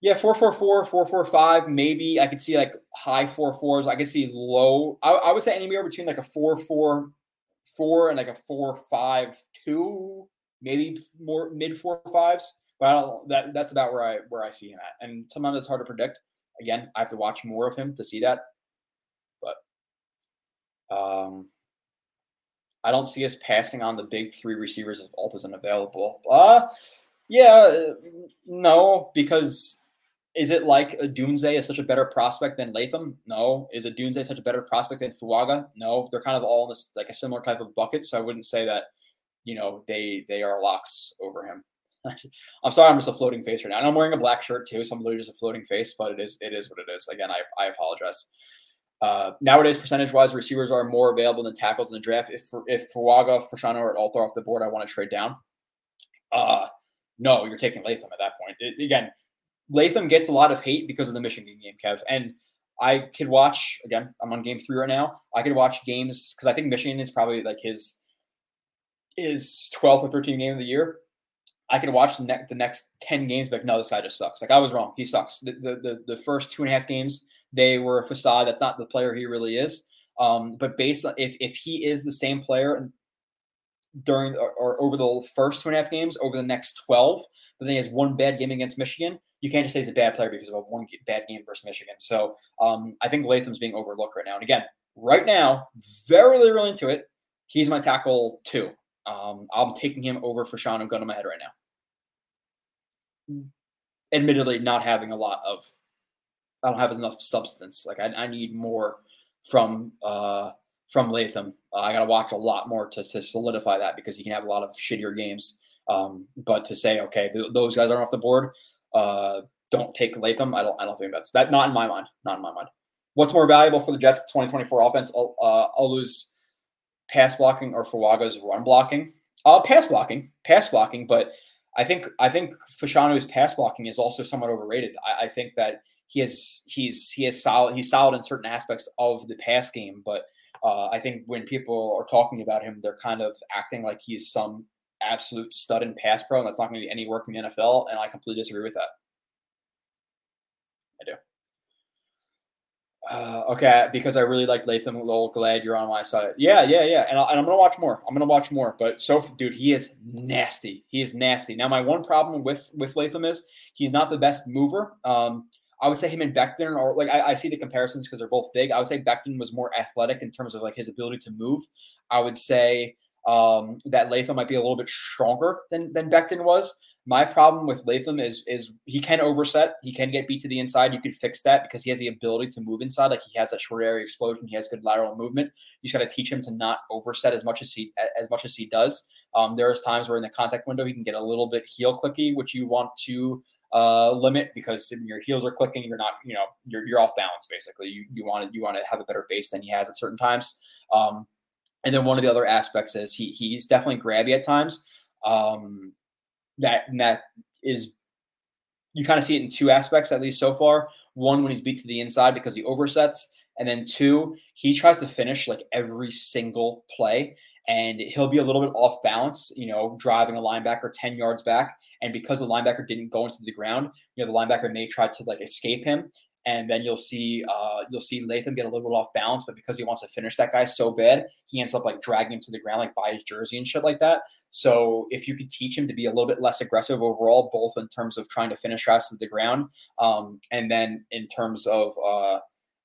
Yeah, four four four, four four five. Maybe I could see like high four fours. I could see low. I, I would say anywhere between like a four four four and like a four five two, maybe more mid four fives. But I don't, that that's about where I where I see him at. And sometimes it's hard to predict. Again, I have to watch more of him to see that. But um, I don't see us passing on the big three receivers if Alt isn't available. Uh yeah, no, because is it like Odunze is such a better prospect than Latham? No. Is Odunze such a better prospect than Fuaga? No. They're kind of all in this like a similar type of bucket, so I wouldn't say that you know they they are locks over him. I'm sorry, I'm just a floating face right now. And I'm wearing a black shirt too, so I'm literally just a floating face, but it is it is what it is. Again, I, I apologize. Uh, nowadays, percentage wise, receivers are more available than tackles in the draft. If if Fuaga, Fashanu, or Alter off the board, I want to trade down. Uh, no, you're taking Latham at that point. It, again, Latham gets a lot of hate because of the Michigan game, Kev. And I could watch again. I'm on game three right now. I could watch games because I think Michigan is probably like his his 12th or 13th game of the year. I could watch the, ne- the next 10 games, but no, this guy just sucks. Like I was wrong. He sucks. The, the, the, the first two and a half games, they were a facade. That's not the player he really is. Um, but based on if, if he is the same player during or, or, over the first two and a half games, over the next 12, but then he has one bad game against Michigan, you can't just say he's a bad player because of a one bad game versus Michigan. So um, I think Latham's being overlooked right now. And again, right now, very, really into it. He's my tackle two. Um, I'm taking him over Fashanu. I'm going to my head right now. Admittedly, not having a lot of, I don't have enough substance. Like I, I need more from uh, from Latham. Uh, I got to watch a lot more to, to solidify that because he can have a lot of shittier games. Um, but to say, okay, th- those guys aren't off the board, uh, don't take Latham. I don't. I don't think that's that. Not in my mind. Not in my mind. What's more valuable for the Jets' 2024 offense? I'll, uh, Olu's pass blocking or Fuaga's run blocking. Uh, pass blocking, pass blocking. But I think I think Fashanu's pass blocking is also somewhat overrated. I, I think that he has he's he is solid. He's solid in certain aspects of the pass game, but uh, I think when people are talking about him, they're kind of acting like he's some absolute stud in pass pro, and that's not going to be any work in the NFL. And I completely disagree with that. I do. Uh, okay, because I really like Latham. Lowell, glad you're on my side. Yeah, yeah, yeah. And, I, am gonna watch more. I'm gonna watch more. But so, dude, he is nasty. He is nasty. Now, my one problem with with Latham is he's not the best mover. Um, I would say him and Becton, or like I, I see the comparisons because they're both big. I would say Becton was more athletic in terms of like his ability to move. I would say um, that Latham might be a little bit stronger than than Becton was. My problem with Latham is is he can overset. He can get beat to the inside. You could fix that because he has the ability to move inside. Like he has that short area explosion. He has good lateral movement. You just got to teach him to not overset as much as he as much as he does. Um, there's times where in the contact window he can get a little bit heel clicky, which you want to uh, limit because your heels are clicking, you're not, you know, you're, you're off balance basically. You you want to you want to have a better base than he has at certain times. Um, and then one of the other aspects is he he's definitely grabby at times. Um, that that is you kind of see it in two aspects at least so far. One when he's beat to the inside because he oversets, and then two he tries to finish like every single play, and he'll be a little bit off balance. You know, driving a linebacker ten yards back, and because the linebacker didn't go into the ground, you know the linebacker may try to like escape him, and then you'll see uh, you'll see Latham get a little bit off balance, but because he wants to finish that guy so bad, he ends up like dragging him to the ground like by his jersey and shit like that. So if you could teach him to be a little bit less aggressive overall, both in terms of trying to finish shots to the ground, um, and then in terms of uh,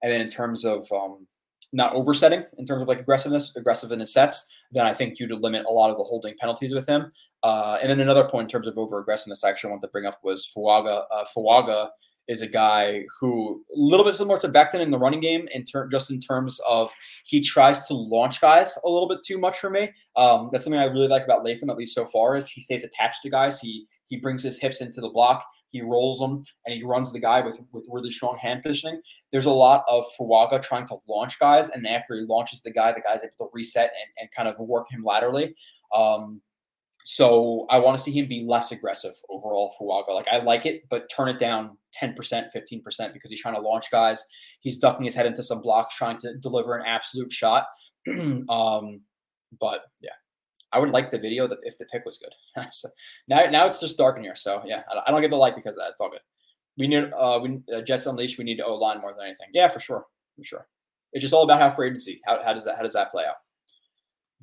and then in terms of um, not oversetting in terms of like aggressiveness, aggressive in his sets, then I think you'd limit a lot of the holding penalties with him. Uh, and then another point in terms of over aggressiveness, I actually want to bring up was Fuaga. Uh, Fuaga is a guy who a little bit similar to Becton in the running game in ter- just in terms of he tries to launch guys a little bit too much for me. Um, that's something I really like about Latham, at least so far, is he stays attached to guys. He he brings his hips into the block, he rolls them, and he runs the guy with with really strong hand positioning. There's a lot of Fuaga trying to launch guys, and after he launches the guy, the guy's able to reset and, and kind of work him laterally. Um, so I want to see him be less aggressive overall for Fuaga. Like I like it, but turn it down 10%, 15% because he's trying to launch guys. He's ducking his head into some blocks, trying to deliver an absolute shot. um, but yeah, I would like the video if the pick was good. so now, now it's just dark in here. So yeah, I don't get the like because of that. It's all good. We need uh, we uh, Jets unleashed. We need to O line more than anything. Yeah, for sure, for sure. It's just all about how free agency. How, how does that how does that play out?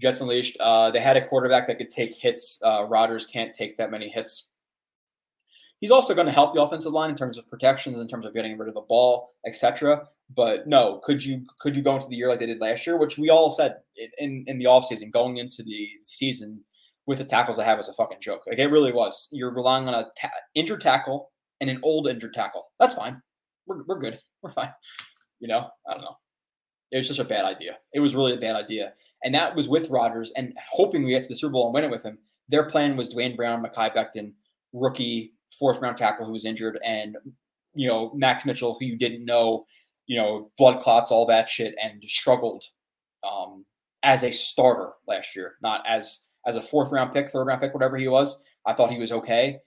Jets Unleashed. Uh, they had a quarterback that could take hits. Uh, Rodgers can't take that many hits. He's also going to help the offensive line in terms of protections, in terms of getting rid of the ball, etc. But no, could you could you go into the year like they did last year, which we all said in in the offseason, going into the season with the tackles I have was a fucking joke. Like it really was. You're relying on a ta- injured tackle and an old injured tackle. That's fine. We're, we're good. We're fine. You know, I don't know. It was just a bad idea. It was really a bad idea and that was with Rodgers and hoping we get to the Super Bowl and win it with him. Their plan was Duane Brown, Mekhi Becton, rookie fourth round tackle who was injured, and you know Max Mitchell, who you didn't know, you know blood clots, all that shit, and struggled um, as a starter last year, not as as a fourth round pick, third round pick, whatever he was. I thought he was okay.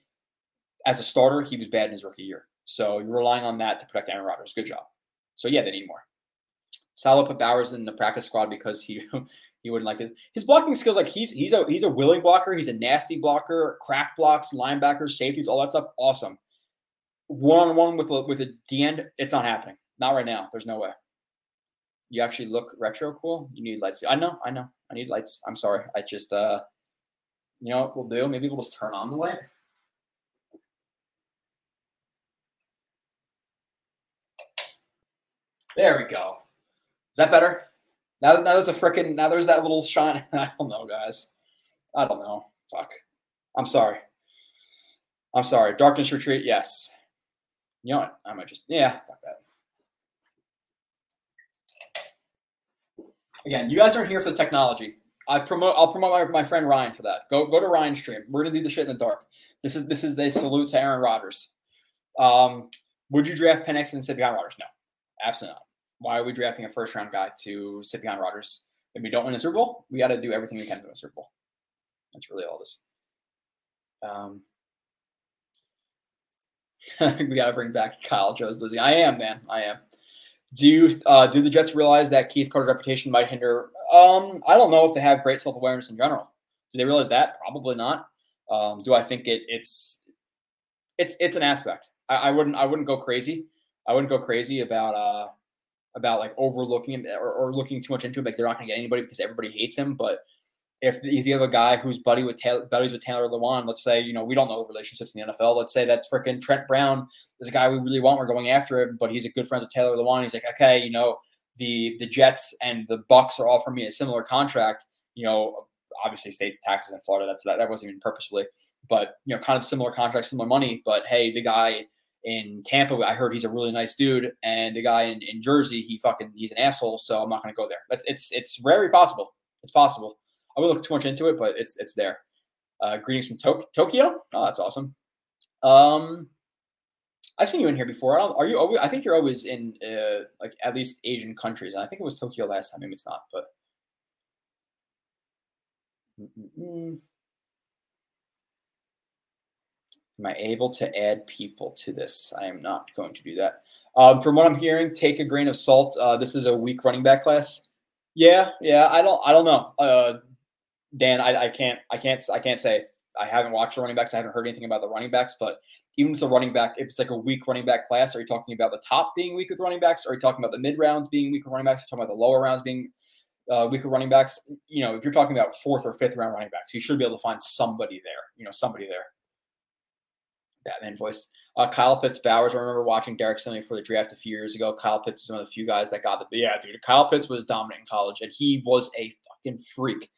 As a starter, he was bad in his rookie year. So you're relying on that to protect Aaron Rodgers. Good job. So yeah, they need more. Salo put Bowers in the practice squad because he he wouldn't like his his blocking skills. Like he's he's a he's a willing blocker. He's a nasty blocker. Crack blocks, linebackers, safeties, all that stuff. Awesome. One on one with a, with a D end, it's not happening. Not right now. There's no way. You actually look retro cool. You need lights. I know. I know. I need lights. I'm sorry. I just uh, you know what we'll do? Maybe we'll just turn on the light. There we go Is that better? Now, now there's a freaking now there's that little shine. I don't know, guys. I don't know. Fuck. I'm sorry. I'm sorry. Darkness retreat. Yes. You know what? I might just yeah. Fuck that. Again, you guys aren't here for the technology. I promote. I'll promote my, my friend Ryan for that. Go go to Ryan's stream. We're gonna do the shit in the dark. This is this is a salute to Aaron Rodgers. Um, would you draft Penix and behind Rodgers? No, absolutely not why are we drafting a first round guy to sit behind Rodgers? If we don't win a Super Bowl, we got to do everything we can to win a Super Bowl. That's really all this. Um, we got to bring back Kyle Joe's losing. I am, man. I am. Do you uh, do the Jets realize that Keith Carter's reputation might hinder? Um, I don't know if they have great self awareness in general. Do they realize that? Probably not. Um, do I think it? It's it's it's an aspect. I, I, wouldn't I wouldn't go crazy. I wouldn't go crazy about uh, about like overlooking or, or looking too much into him. Like they're not going to get anybody because everybody hates him. But if if you have a guy who's buddy with Taylor, buddies with Taylor Lewan, let's say you know we don't know relationships in the NFL. Let's say that's freaking Trent Brown. There's a guy we really want. We're going after him, but he's a good friend with Taylor Lewan. He's like, okay, you know, the the Jets and the Bucks are offering me a similar contract. You know, obviously state taxes in Florida. That's that, that wasn't even purposefully, but you know, kind of similar contracts, similar money. But hey, the guy in Tampa, I heard he's a really nice dude, and the guy in, in Jersey, he fucking he's an asshole. So I'm not going to go there. But it's it's very possible. It's possible. I won't look too much into it, but it's it's there. Uh, greetings from to- Tokyo. Oh, that's awesome. Um, I've seen you in here before. are you always? I think you're always in uh, like at least Asian countries, and I think it was Tokyo last time. Maybe it's not, but. Mm-mm-mm. Am I able to add people to this? I am not going to do that. Um, from what I'm hearing, take a grain of salt. Uh, this is a weak running back class. Yeah, yeah. I don't. I don't know. Uh, Dan, I, I can't. I can't. I can't say. I haven't watched the running backs. I haven't heard anything about the running backs. But even with a running back, if it's like a weak running back class, are you talking about the top being weak with running backs? Are you talking about the mid rounds being weak with running backs? Are you talking about the lower rounds being uh, weaker running backs? You know, if you're talking about fourth or fifth round running backs, you should be able to find somebody there. You know, somebody there. Batman voice. Uh, Kyle Pitts Bowers. I remember watching Derek Stingley for the draft a few years ago. Kyle Pitts was one of the few guys that got the yeah, dude. Kyle Pitts was dominant in college, and he was a fucking freak.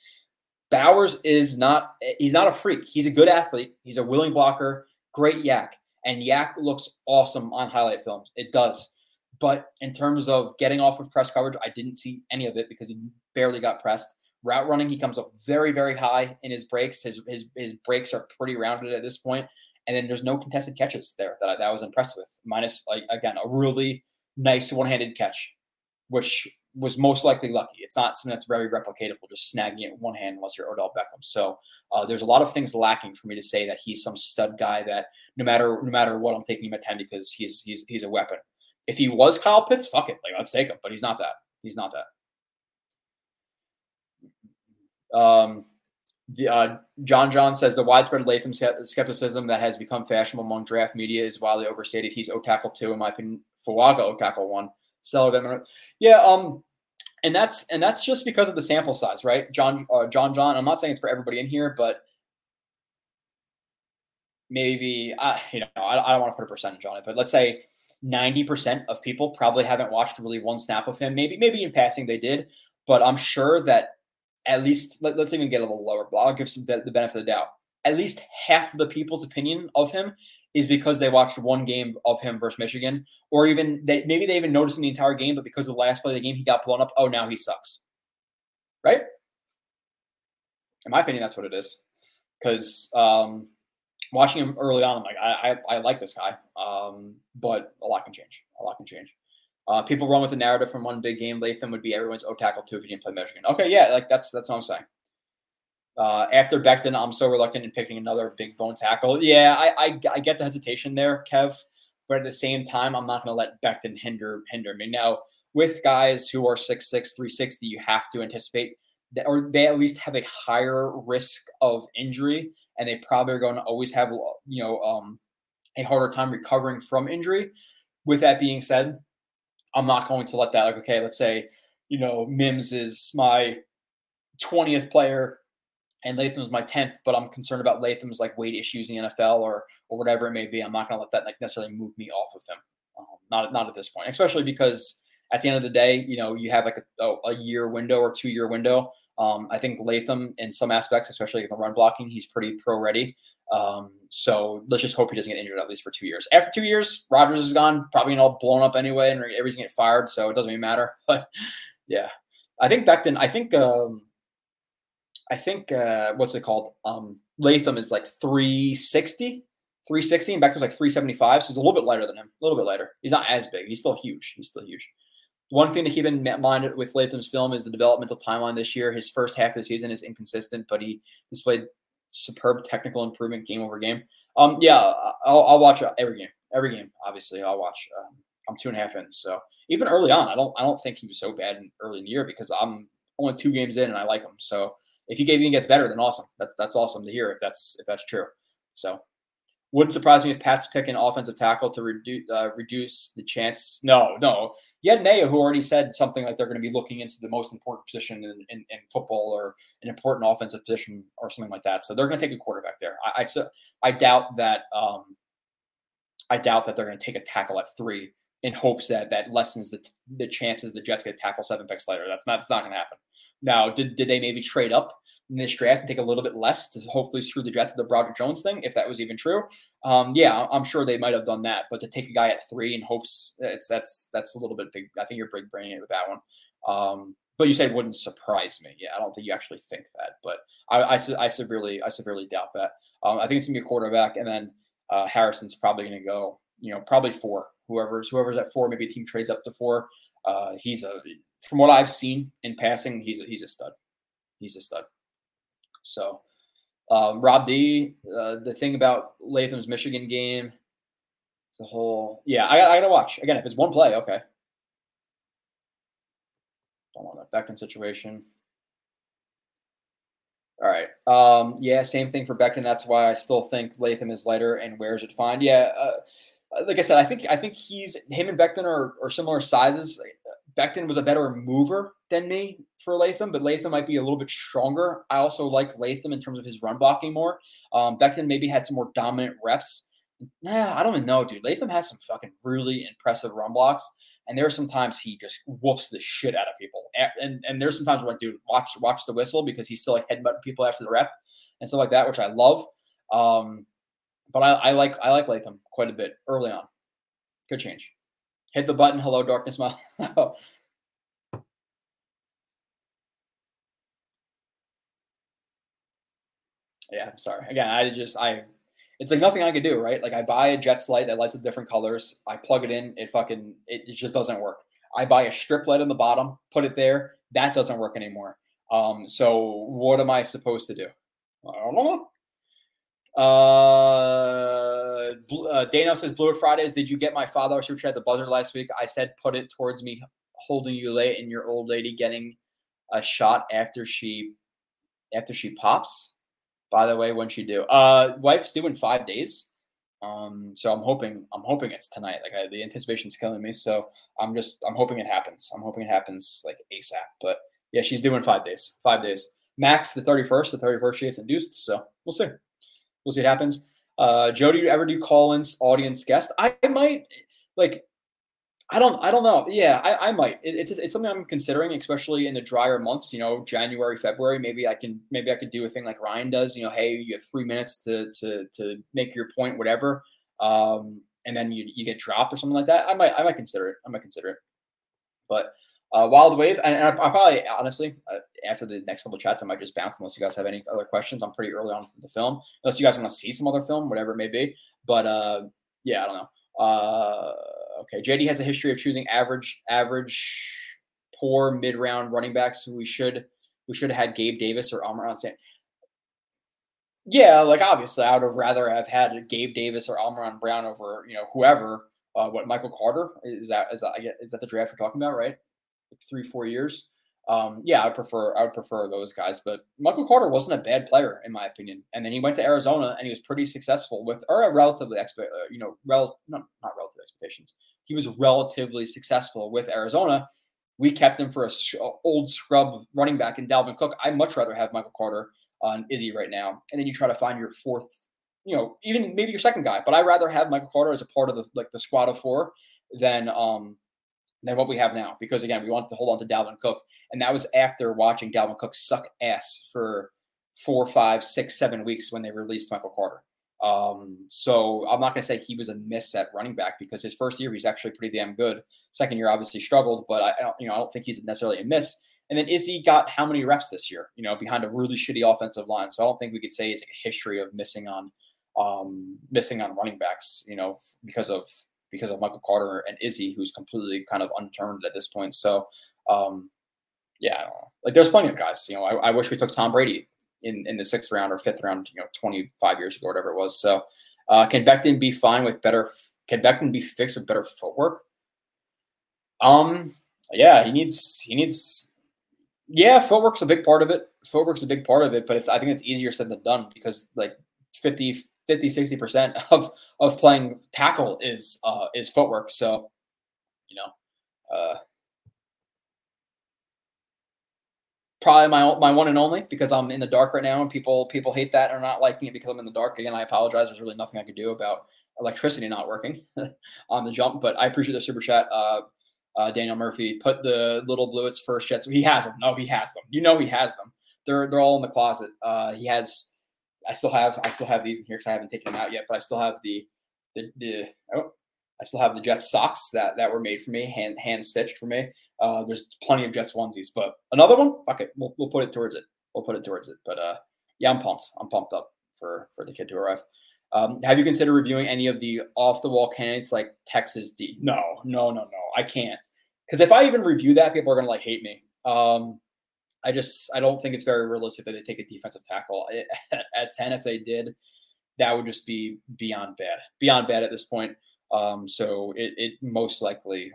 Bowers is not. He's not a freak. He's a good athlete. He's a willing blocker. Great YAC, and YAC looks awesome on highlight films. It does. But in terms of getting off of press coverage, I didn't see any of it because he barely got pressed. Route running, he comes up very, very high in his breaks. His his his breaks are pretty rounded at this point, and then there's no contested catches there that I, that I was impressed with. Minus like again a really nice one-handed catch, which was most likely lucky. It's not something that's very replicatable, just snagging it one hand unless you're Odell Beckham. So uh, there's a lot of things lacking for me to say that he's some stud guy that no matter no matter what I'm taking him at ten because he's he's he's a weapon. If he was Kyle Pitts, fuck it, like let's take him. But he's not that. He's not that. Um, the, uh, John John says the widespread Latham skepticism that has become fashionable among draft media is wildly overstated. He's O tackle two, in my opinion. Fuaga O tackle one. Stellar Yeah, um, and that's and that's just because of the sample size, right? John uh, John John. I'm not saying it's for everybody in here, but maybe I you know I, I don't want to put a percentage on it, but let's say 90% of people probably haven't watched really one snap of him. Maybe maybe in passing they did, but I'm sure that at least let, us even get a little lower. But I'll give some the benefit of the doubt. At least half the people's opinion of him is because they watched one game of him versus Michigan, or even they maybe they even noticed in the entire game, but because of the last play of the game he got blown up. Oh, now he sucks. Right? In my opinion, that's what it is. Because um, watching him early on, I'm like, I, I, I like this guy, um, but a lot can change. A lot can change. Uh, people run with the narrative from one big game. Latham would be everyone's O tackle too if he didn't play Michigan. Okay, yeah, like that's that's what I'm saying. Uh, after Becton, I'm so reluctant in picking another big bone tackle. Yeah, I, I, I get the hesitation there, Kev, but at the same time, I'm not going to let Becton hinder hinder me. Now, with guys who are 6'6", 360, you have to anticipate that, or they at least have a higher risk of injury, and they probably are going to always have you know um, a harder time recovering from injury. With that being said, I'm not going to let that like okay, let's say you know Mims is my 20th player and Latham's my 10th, but I'm concerned about Latham's like weight issues in the NFL or or whatever it may be. I'm not going to let that like necessarily move me off of him. Um, not not at this point, especially because at the end of the day, you know, you have like a, a year window or two year window. Um, I think Latham, in some aspects, especially in the run blocking, he's pretty pro ready. Um, so let's just hope he doesn't get injured at least for two years. After two years, Rodgers is gone, probably all blown up anyway, and everything get fired, so it doesn't even matter. But yeah, I think Becton. I think. Um, I think uh, what's it called? Um, Latham is like 360, 360, and Becton's like 375, so he's a little bit lighter than him. A little bit lighter. He's not as big. He's still huge. He's still huge. One thing to keep in mind with Latham's film is the developmental timeline this year. His first half of the season is inconsistent, but he displayed superb technical improvement game over game. Um, yeah, I'll, I'll watch every game. Every game, obviously, I'll watch. Um, I'm two and a half in, so even early on, I don't I don't think he was so bad in early in the year because I'm only two games in and I like him. So if he even gets better, then awesome. That's that's awesome to hear if that's if that's true. So wouldn't surprise me if Pat's picking offensive tackle to reduce uh, reduce the chance. No, no. You had Naya who already said something like they're going to be looking into the most important position in, in, in, football or an important offensive position or something like that. So they're going to take a quarterback there. I I, I doubt that. Um, I doubt that they're going to take a tackle at three in hopes that that lessens the the chances the Jets get tackle seven picks later. That's not that's not going to happen. Now, did, did they maybe trade up in this draft and take a little bit less to hopefully screw the Jets of the Broderick Jones thing, if that was even true? Um, yeah, I'm sure they might have done that. But to take a guy at three in hopes it's that's that's a little bit big. I think you're big it with that one. Um, but you said wouldn't surprise me. Yeah, I don't think you actually think that, but I, I, I severely I severely doubt that. Um, I think it's gonna be a quarterback, and then uh, Harrison's probably gonna go. You know, probably four. Whoever's whoever's at four, maybe a team trades up to four. Uh, he's a from what I've seen in passing, he's a, he's a stud. He's a stud. So, um, Rob D, uh, the thing about Latham's Michigan game, the whole yeah, I, I got to watch again. If it's one play, okay. Don't want that Becton situation. All right. Um, yeah, same thing for Becton. That's why I still think Latham is lighter and wears it fine. Yeah, uh, like I said, I think I think he's him and Becton are, are similar sizes. Becton was a better mover than me for Latham, but Latham might be a little bit stronger. I also like Latham in terms of his run blocking more. Um, Becton maybe had some more dominant reps Nah, I don't even know, dude. Latham has some fucking really impressive run blocks, and there are sometimes he just whoops the shit out of people. And and, and there's sometimes like, dude, watch watch the whistle because he's still like headbutting people after the rep and stuff like that, which I love. Um, but I, I like I like Latham quite a bit early on. Good change. Hit the button. Hello, darkness, my. yeah, I'm sorry. Again, I just I it's like nothing I could do, right? Like I buy a Jets light that lights up different colors. I plug it in, it fucking it, it just doesn't work. I buy a strip light on the bottom, put it there. That doesn't work anymore. Um, so what am I supposed to do? I don't know. Uh, uh Dano says Blue Fridays. Did you get my father super chat the buzzer last week? I said put it towards me, holding you late, and your old lady getting a shot after she after she pops by the way, when she do? Uh, wife's due in five days. Um, so I'm hoping I'm hoping it's tonight. Like I, the anticipation's killing me. So I'm just I'm hoping it happens. I'm hoping it happens like ASAP. But yeah, she's due in five days. Five days. Max the 31st. The 31st she gets induced. So we'll see. We'll see what happens. Uh, Joe, do you ever do call-ins audience guest? I might like I don't. I don't know. Yeah, I, I might. It, it's it's something I'm considering, especially in the drier months. You know, January, February. Maybe I can. Maybe I could do a thing like Ryan does. You know, hey, you have three minutes to to to make your point, whatever. Um, and then you you get dropped or something like that. I might I might consider it. I might consider it. But uh, Wild Wave, and, and I, I, probably honestly uh, after the next couple chats, I might just bounce unless you guys have any other questions. I'm pretty early on the film, unless you guys want to see some other film, whatever it may be. But uh, yeah, I don't know. Uh, Okay, JD has a history of choosing average, average, poor mid round running backs. we should we should have had Gabe Davis or Amon St. Yeah, like obviously, I would have rather have had Gabe Davis or Amon Brown over you know whoever. Uh, what Michael Carter is that is that is that the draft we're talking about, right? Three four years. Um, yeah, I prefer I would prefer those guys, but Michael Carter wasn't a bad player in my opinion. And then he went to Arizona and he was pretty successful with or a relatively expect uh, you know rel not not relative expectations. He was relatively successful with Arizona. We kept him for a old scrub running back in Dalvin Cook. I'd much rather have Michael Carter on Izzy right now, and then you try to find your fourth, you know, even maybe your second guy. But I'd rather have Michael Carter as a part of the like the squad of four than um than what we have now. Because again, we wanted to hold on to Dalvin Cook. And that was after watching Dalvin Cook suck ass for four, five, six, seven weeks when they released Michael Carter. Um, so I'm not going to say he was a miss at running back because his first year he's actually pretty damn good. Second year obviously struggled, but I, I don't, you know, I don't think he's necessarily a miss. And then Izzy got how many reps this year? You know, behind a really shitty offensive line. So I don't think we could say it's like a history of missing on, um, missing on running backs. You know, because of because of Michael Carter and Izzy, who's completely kind of unturned at this point. So, um, yeah, I don't know. Like there's plenty of guys. You know, I, I, wish we took Tom Brady in, in the sixth round or fifth round. You know, 25 years ago, whatever it was. So, uh, can Becton be fine with better? Can Becton be fixed with better footwork? Um, yeah, he needs he needs. Yeah, footwork's a big part of it. Footwork's a big part of it, but it's I think it's easier said than done because like 50 50 60 percent of of playing tackle is uh is footwork. So, you know, uh probably my my one and only because I'm in the dark right now and people people hate that or not liking it because I'm in the dark. Again, I apologize. There's really nothing I could do about electricity not working on the jump, but I appreciate the super chat. Uh, uh, Daniel Murphy put the little Bluets first jets. He has them. No, he has them. You know he has them. They're they're all in the closet. Uh, he has. I still have I still have these in here because I haven't taken them out yet, but I still have the the, the oh, I still have the Jets socks that that were made for me, hand hand stitched for me. Uh, there's plenty of Jets onesies, but another one, okay, we'll we'll put it towards it. We'll put it towards it. But uh, yeah, I'm pumped. I'm pumped up for for the kid to arrive. Um, have you considered reviewing any of the off the wall candidates like Texas D? No, no, no, no. I can't because if I even review that, people are gonna like hate me. Um, I just I don't think it's very realistic that they take a defensive tackle at ten. If they did, that would just be beyond bad, beyond bad at this point. Um, so it, it most likely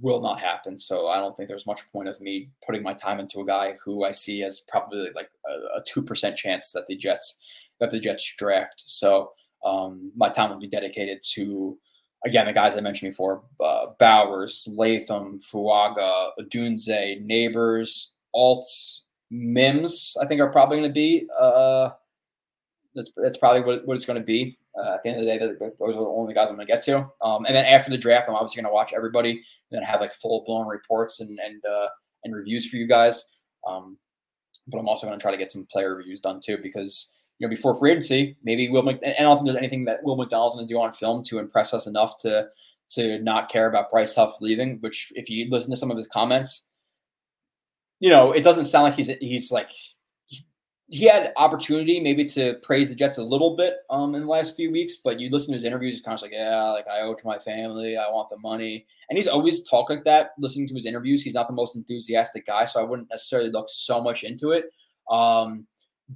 will not happen. So I don't think there's much point of me putting my time into a guy who I see as probably like a two percent chance that the Jets that the Jets draft. So um, my time will be dedicated to again the guys I mentioned before: uh, Bowers, Latham, Fuaga, Odunze, Nabers, Alts, Mims. I think are probably going to be. Uh, that's that's probably what, what it's going to be. Uh, at the end of the day, those are the only guys I'm going to get to. Um, and then after the draft, I'm obviously going to watch everybody and then have like full blown reports and and uh, and reviews for you guys. Um, but I'm also going to try to get some player reviews done too because you know before free agency, maybe Will Mc- and I don't think there's anything that Will McDonald's going to do on film to impress us enough to to not care about Bryce Huff leaving. Which, if you listen to some of his comments, you know it doesn't sound like he's he's like he had opportunity maybe to praise the Jets a little bit um, in the last few weeks, but you listen to his interviews, he's kind of like, yeah, like I owe to my family, I want the money, and he's always talked like that. Listening to his interviews, he's not the most enthusiastic guy, so I wouldn't necessarily look so much into it. Um,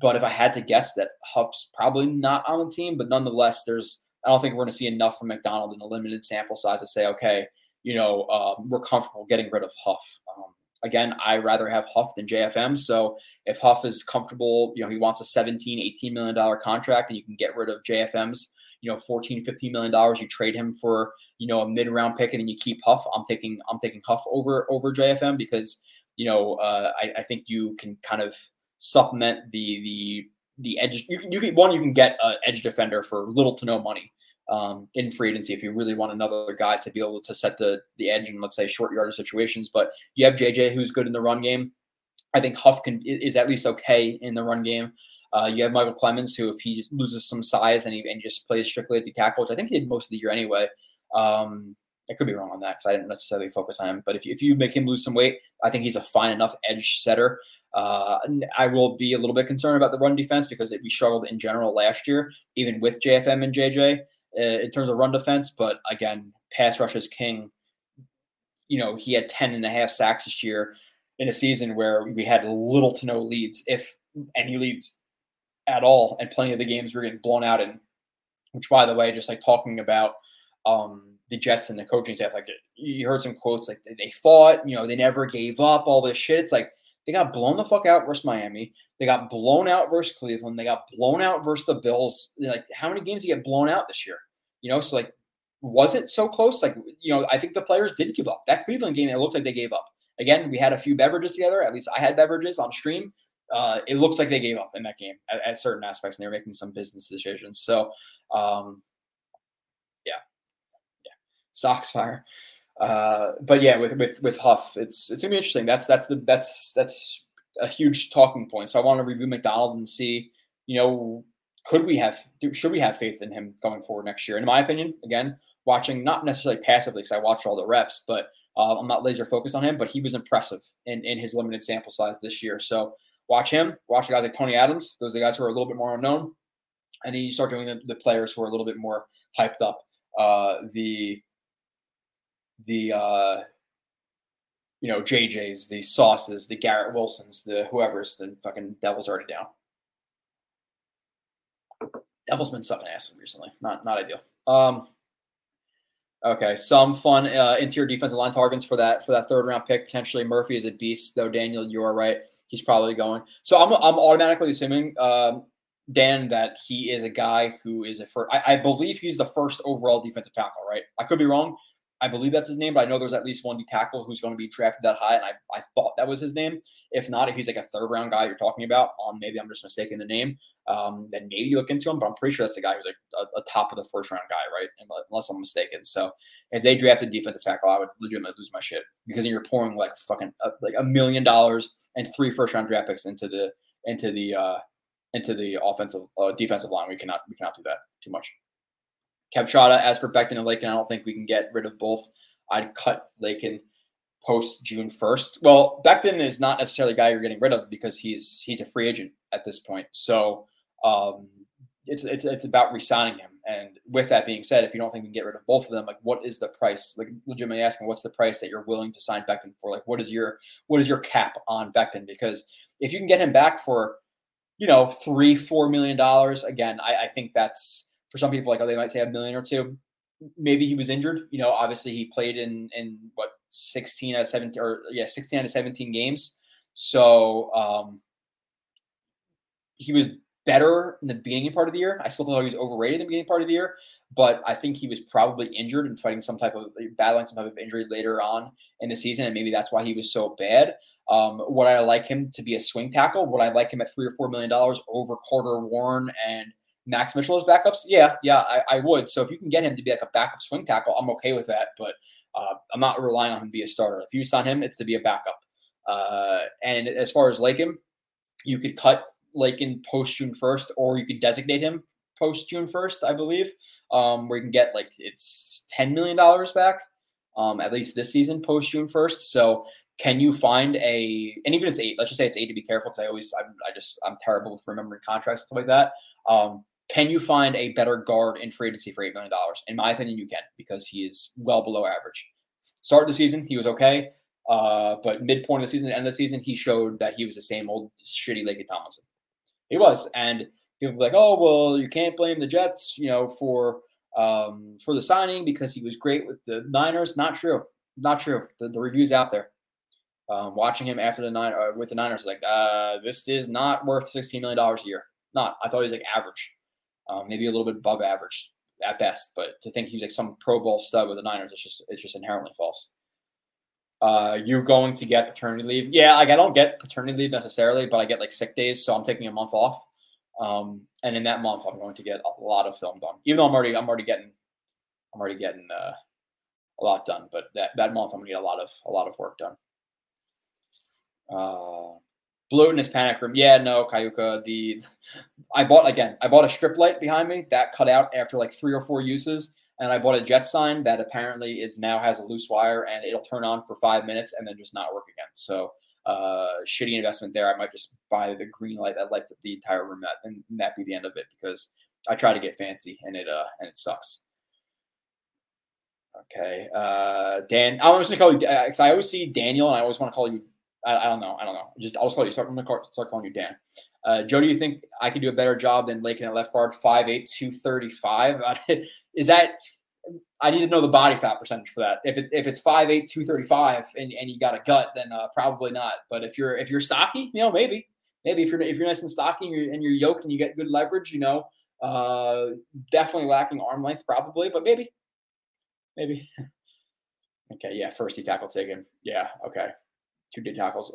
but if I had to guess, that Huff's probably not on the team, but nonetheless, there's I don't think we're going to see enough from McDonald in a limited sample size to say, okay, you know, uh, we're comfortable getting rid of Huff. Um, again, I rather have Huff than JFM. So if Huff is comfortable, you know, he wants a 17, 18 million dollar contract and you can get rid of JFM's, you know, 14, 15 million dollars, you trade him for, you know, a mid round pick and then you keep Huff. I'm taking I'm taking Huff over over JFM because, you know, uh, I, I think you can kind of supplement the the the edge. You you can one you can get an edge defender for little to no money um, in free agency if you really want another guy to be able to set the the edge in let's say short yardage situations. But you have JJ who's good in the run game. I think Huff can is at least okay in the run game. Uh, you have Micheal Clemons, who if he loses some size and he and just plays strictly at the tackle, which I think he did most of the year anyway. Um, I could be wrong on that because I didn't necessarily focus on him. But if you, if you make him lose some weight, I think he's a fine enough edge setter. Uh, I will be a little bit concerned about the run defense because we struggled in general last year, even with JFM and JJ in terms of run defense. But again, pass rush is king. You know, he had 10 and a half sacks this year in a season where we had little to no leads, if any leads at all. And plenty of the games were getting blown out in, which, by the way, just like talking about um, the Jets and the coaching staff, like you heard some quotes like they fought, you know, they never gave up, all this shit. It's like they got blown the fuck out versus Miami. They got blown out versus Cleveland. They got blown out versus the Bills. Like, how many games did you get blown out this year? You know, so like, was it so close? Like, you know, I think the players did give up. That Cleveland game, it looked like they gave up. Again, we had a few beverages together. At least I had beverages on stream. Uh, it looks like they gave up in that game at, at, certain aspects, and they were making some business decisions. So, um, yeah, yeah, Sox fire. Uh, but yeah, with with with Huff, it's it's gonna be interesting. That's that's the that's that's a huge talking point. So I want to review McDonald and see, you know, could we have should we have faith in him going forward next year? In my opinion, again, watching not necessarily passively because I watched all the reps, but uh, I'm not laser focused on him. But he was impressive in in his limited sample size this year. So watch him. Watch the guys like Tony Adams. Those are the guys who are a little bit more unknown, and then you start doing the, the players who are a little bit more hyped up. Uh, the the uh, you know JJ's, the sauces, the Garrett Wilsons, the whoever's the fucking Devils already down. Devils been sucking ass recently. Not not ideal. Um, okay, some fun uh, interior defensive line targets for that for that third round pick. Potentially Murphy is a beast, though. Daniel, you are right. He's probably going. So I'm I'm automatically assuming. Um, Dan, that he is a guy who is a first. I, I believe he's the first overall defensive tackle, right? I could be wrong. I believe that's his name, but I know there's at least one D tackle who's going to be drafted that high, and I, I thought that was his name. If not, if he's like a third round guy you're talking about, um, maybe I'm just mistaken the name. Um, then maybe you look into him, but I'm pretty sure that's a guy who's like a, a, top of the first round guy, right? Unless I'm mistaken. So if they drafted defensive tackle, I would legitimately lose my shit because you're pouring like fucking uh, like a million dollars and three first round draft picks into the into the uh, into the offensive uh, defensive line. We cannot we cannot do that too much. Captrada, as for Becton and Laken, I don't think we can get rid of both. I'd cut Laken post June 1st. Well, Becton is not necessarily a guy you're getting rid of because he's he's a free agent at this point. So um, it's, it's it's about resigning him. And with that being said, if you don't think we can get rid of both of them, like what is the price? Like legitimately asking, what's the price that you're willing to sign Becton for? Like what is your what is your cap on Becton? Because if you can get him back for, you know, three, four million dollars, again, I, I think that's for some people like oh they might say a million or two maybe he was injured. You know, obviously he played in in what 16 out of 17 or yeah 16 out of 17 games. So um, he was better in the beginning part of the year. I still thought he was overrated in the beginning part of the year, but I think he was probably injured and fighting some type of battling some type of injury later on in the season, and maybe that's why he was so bad. Um, would I like him to be a swing tackle? Would I like him at three or four million dollars over Carter Warren and Max Mitchell as backups? Yeah, yeah, I, I, would. So if you can get him to be like a backup swing tackle, I'm okay with that. But uh, I'm not relying on him to be a starter. If you sign him, it's to be a backup. Uh, and as far as Laken, you could cut Laken post June 1st, or you could designate him post June 1st, I believe, um, where you can get like it's $10 million back, um, at least this season post June 1st. So can you find a, and even if it's eight, let's just say it's eight to be careful because I always, I'm, I just, I'm terrible with remembering contracts and stuff like that. Um, can you find a better guard in free agency for $8 million? In my opinion, you can because he is well below average. Start of the season, he was okay. Uh, but midpoint of the season, end of the season, he showed that he was the same old shitty Lakey Tomlinson. He was. And people were like, oh, well, you can't blame the Jets, you know, for um, for the signing because he was great with the Niners. Not true. Not true. The, the reviews out there. Um, watching him after the nine uh, with the Niners, like uh, this is not worth sixteen million dollars a year. Not. I thought he was like average, um, maybe a little bit above average at best. But to think he's like some Pro Bowl stud with the Niners, it's just it's just inherently false. Uh, you're going to get paternity leave. Yeah, like I don't get paternity leave necessarily, but I get like sick days, so I'm taking a month off. Um, and in that month, I'm going to get a lot of film done. Even though I'm already I'm already getting I'm already getting uh, a lot done, but that that month I'm gonna get a lot of a lot of work done. Uh, Blue in his panic room. Yeah, no, Kayuka. The I bought again. I bought a strip light behind me that cut out after like three or four uses, and I bought a jet sign that apparently is now has a loose wire and it'll turn on for five minutes and then just not work again. So uh, shitty investment there. I might just buy the green light that lights up the entire room, that, and that be the end of it because I try to get fancy and it uh and it sucks. Okay, uh, Dan. I'm just gonna call you. Uh, I always see Daniel, and I always want to call you I, I, don't know. I don't know. Just I'll call you. Start, gonna call, start calling you Dan. Uh, Joe, do you think I can do a better job than Laken at left guard? 5'8", 235? Is that? I need to know the body fat percentage for that. If it, if it's 5'8", 235 and, and you got a gut, then uh, probably not. But if you're if you're stocky, you know, maybe maybe if you're if you're nice and stocky and you're, and you're yoked and you get good leverage, you know, uh, definitely lacking arm length, probably, but maybe, maybe. okay, yeah, first he tackle taken. Yeah, okay two D tackles.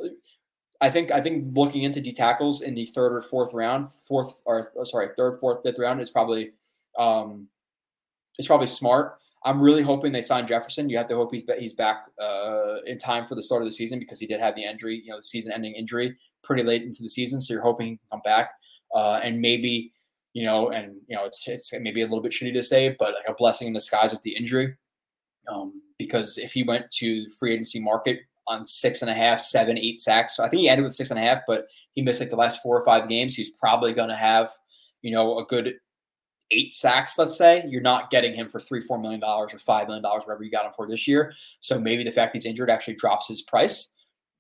I think I think looking into D tackles in the third or fourth round, fourth or oh, sorry, third, fourth, fifth round is probably um, it's probably smart. I'm really hoping they sign Jefferson. You have to hope he's he's back uh, in time for the start of the season because he did have the injury, you know, season-ending injury pretty late into the season. So you're hoping he can come back uh, and maybe, you know, and you know, it's it's maybe a little bit shitty to say, but like a blessing in disguise with the injury. Um, because if he went to free agency market on six and a half, seven, eight sacks. So I think he ended with six and a half, but he missed like the last four or five games. He's probably going to have, you know, a good eight sacks, let's say. You're not getting him for three, four million dollars or five million dollars, whatever you got him for this year. So maybe the fact he's injured actually drops his price.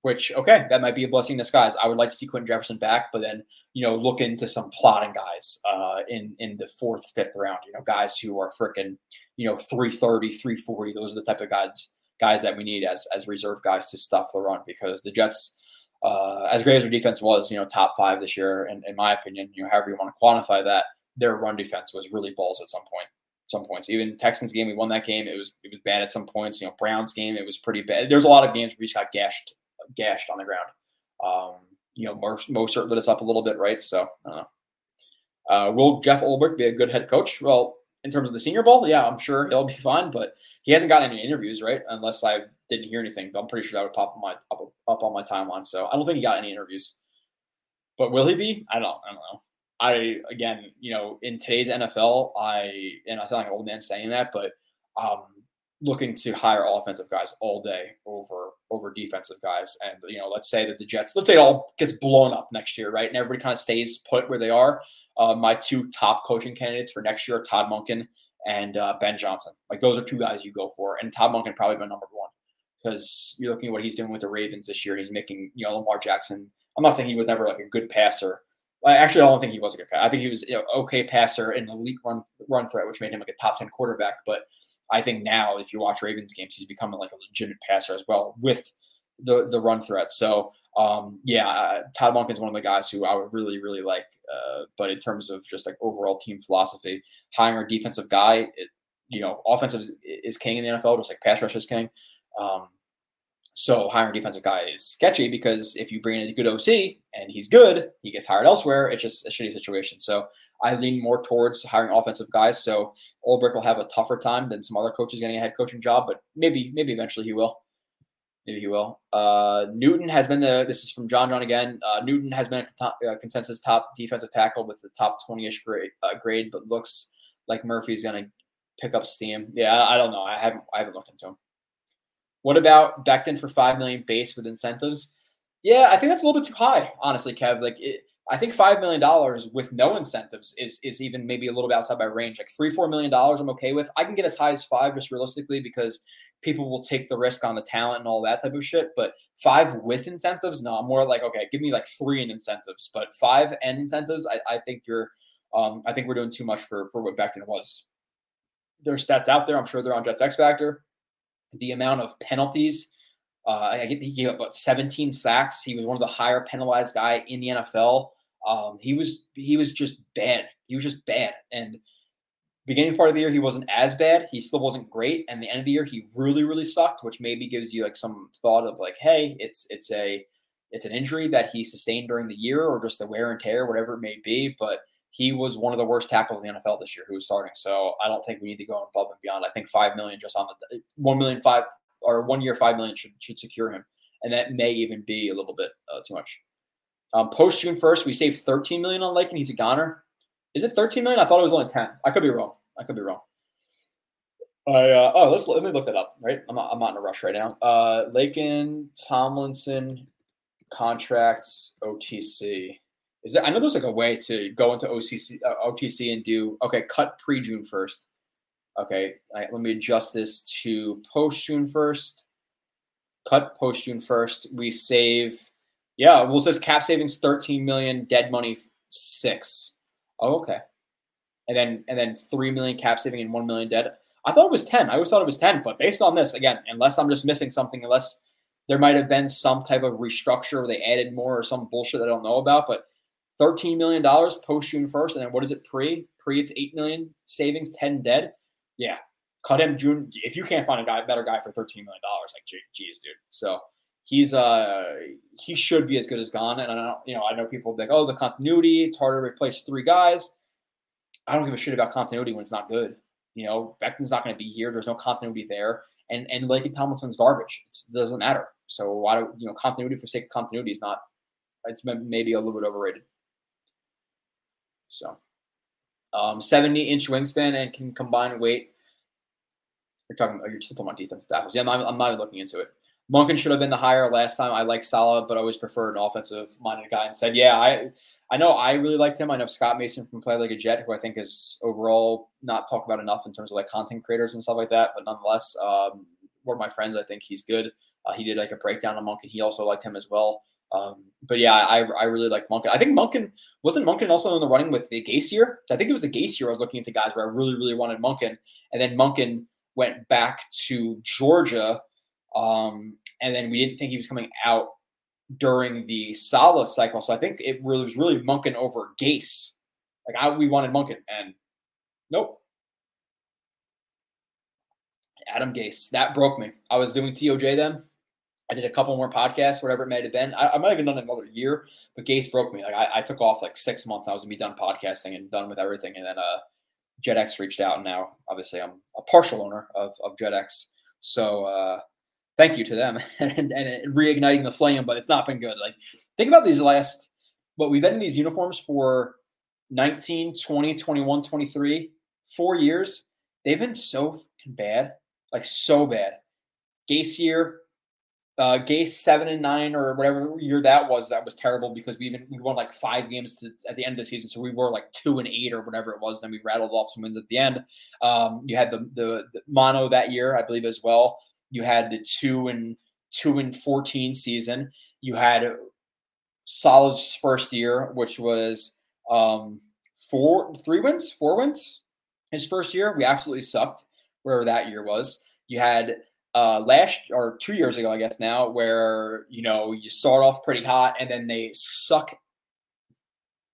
Which okay, that might be a blessing in disguise. I would like to see Quinton Jefferson back, but then you know look into some plotting guys uh, in in the fourth, fifth round. You know, guys who are freaking you know 330, 340. Those are the type of guys guys that we need as as reserve guys to stuff the run because the Jets, uh, as great as their defense was, you know, top five this year, and in my opinion, you know, however you want to quantify that, their run defense was really balls at some point. Some points, even Texans game, we won that game. It was it was bad at some points. You know, Browns game, it was pretty bad. There's a lot of games where we just got gashed, gashed on the ground. Um, you know, most Mostert lit us up a little bit, right? So, I. Uh, will Jeff Ulbrich be a good head coach? Well, in terms of the Senior Bowl, yeah, I'm sure he'll be fine. But he hasn't gotten any interviews, right? Unless I didn't hear anything. But I'm pretty sure that would pop my up, up on my timeline. So I don't think he got any interviews. But will he be? I don't. I don't know. I again, you know, in today's NFL, I and I sound like an old man saying that, but um, looking to hire offensive guys all day over over defensive guys. And you know, let's say that the Jets, let's say it all gets blown up next year, right? And everybody kind of stays put where they are. Uh, my two top coaching candidates for next year, Todd Monken and uh, Ben Johnson. Like those are two guys you go for, and Todd Monken probably been number one because you're looking at what he's doing with the Ravens this year. He's making you know Lamar Jackson. I'm not saying he was never like a good passer. I actually don't think he was a good passer. I think he was you know, okay passer and elite run run threat, which made him like a top ten quarterback. But I think now, if you watch Ravens games, he's becoming like a legitimate passer as well with the the run threat. So um, yeah, uh, Todd Monken is one of the guys who I would really really like. Uh, but in terms of just like overall team philosophy, hiring a defensive guy, it, you know, offensive is, king in the NFL, just like pass rush is king. Um, so hiring a defensive guy is sketchy because if you bring in a good OC and he's good, he gets hired elsewhere. It's just a shitty situation. So I lean more towards hiring offensive guys. So Ulbrich will have a tougher time than some other coaches getting a head coaching job, but maybe maybe eventually he will. Maybe he will. Uh, Newton has been the. This is from John John again. Uh, Newton has been a top, uh, consensus top defensive tackle with the top twenty ish grade, uh, grade, but looks like Murphy's going to pick up steam. Yeah, I don't know. I haven't I haven't looked into him. What about Becton for five million base with incentives? Yeah, I think that's a little bit too high, honestly, Kev. Like, it, I think five million dollars with no incentives is is even maybe a little bit outside my range. Like three, four million dollars, I'm okay with. I can get as high as five just realistically because people will take the risk on the talent and all that type of shit. But five with incentives, no, I'm more like okay, give me like three in incentives, but five and incentives, I, I think you're, um, I think we're doing too much for for what Becton was. There's stats out there. I'm sure they're on Jets X Factor. The amount of penalties uh, I get he gave up about 17 sacks. He was one of the higher penalized guy in the NFL. Um, he was he was just bad. He was just bad. And beginning part of the year he wasn't as bad. He still wasn't great. And the end of the year he really really sucked, which maybe gives you like some thought of like, hey, it's it's a it's an injury that he sustained during the year or just the wear and tear, whatever it may be. But he was one of the worst tackles in the NFL this year who was starting. So I don't think we need to go above and beyond. I think five million just on the one million five or one year five million should should secure him, and that may even be a little bit uh, too much. Um, Post June first, we saved thirteen million on and he's a goner. Is it thirteen million? I thought it was only ten. I could be wrong. I could be wrong. I uh, oh let's let me look that up. Right, I'm not, I'm not in a rush right now. Uh, Laken Tomlinson contracts OTC. Is there? I know there's like a way to go into OCC uh, OTC and do okay. Cut pre June first. Okay, let me adjust this to post June 1st. Cut post June 1st. We save, yeah, well, it says cap savings 13 million, dead money six. Oh, okay. And then and then three million cap saving and one million dead. I thought it was 10. I always thought it was 10, but based on this, again, unless I'm just missing something, unless there might have been some type of restructure where they added more or some bullshit I don't know about, but $13 million post June 1st. And then what is it pre? Pre, it's 8 million savings, 10 dead yeah, cut him June. If you can't find a guy better guy for thirteen million dollars, like geez, dude. So he's uh he should be as good as gone. And I don't you know I know people like oh the continuity. It's harder to replace three guys. I don't give a shit about continuity when it's not good. You know Becton's not going to be here. There's no continuity there. And and Laken Tomlinson's garbage. it doesn't matter. So why do you know continuity for sake of continuity is not. It's maybe a little bit overrated. So um, 70 inch wingspan and can combine weight. You're talking, oh, you're talking about defensive tackles. Yeah, I'm, I'm not even looking into it. Monken should have been the higher last time. I like Saleh, but I always preferred an offensive minded guy. And said, yeah, I I know I really liked him. I know Scott Mason from Play Like a Jet, who I think is overall not talked about enough in terms of like content creators and stuff like that. But nonetheless, um, one of my friends, I think he's good. Uh, he did like a breakdown on Monken. He also liked him as well. Um, but yeah, I, I really like Monken. I think Monken wasn't Monken also in the running with the Gase year. I think it was the Gase year I was looking at the guys where I really really wanted Monken, and then Monken went back to Georgia, um, and then we didn't think he was coming out during the Saleh cycle. So I think it really was really Monken over Gase. Like I, we wanted Monken, and nope. Adam Gase. That broke me. I was doing TOJ then. I did a couple more podcasts, whatever it may have been. I, I might have even done another year, but Gase broke me. Like I, I, took off like six months. I was gonna be done podcasting and done with everything. And then uh JetX reached out and now obviously I'm a partial owner of, of JetX. So uh thank you to them and, and reigniting the flame, but it's not been good. Like think about these last but we've been in these uniforms for 19, 20, 21, 23, four years. They've been so bad, like so bad. Gase year, uh, Gase seven and nine or whatever year that was, that was terrible because we even we won like five games to, at the end of the season, so we were like two and eight or whatever it was. Then we rattled off some wins at the end. Um, you had the, the, the mono that year, I believe, as well. You had the two and two and fourteen season. You had Saleh's first year, which was um, four, three wins, four wins. His first year, we absolutely sucked. Wherever that year was, you had uh, last or two years ago, I guess now, where you know you start off pretty hot and then they suck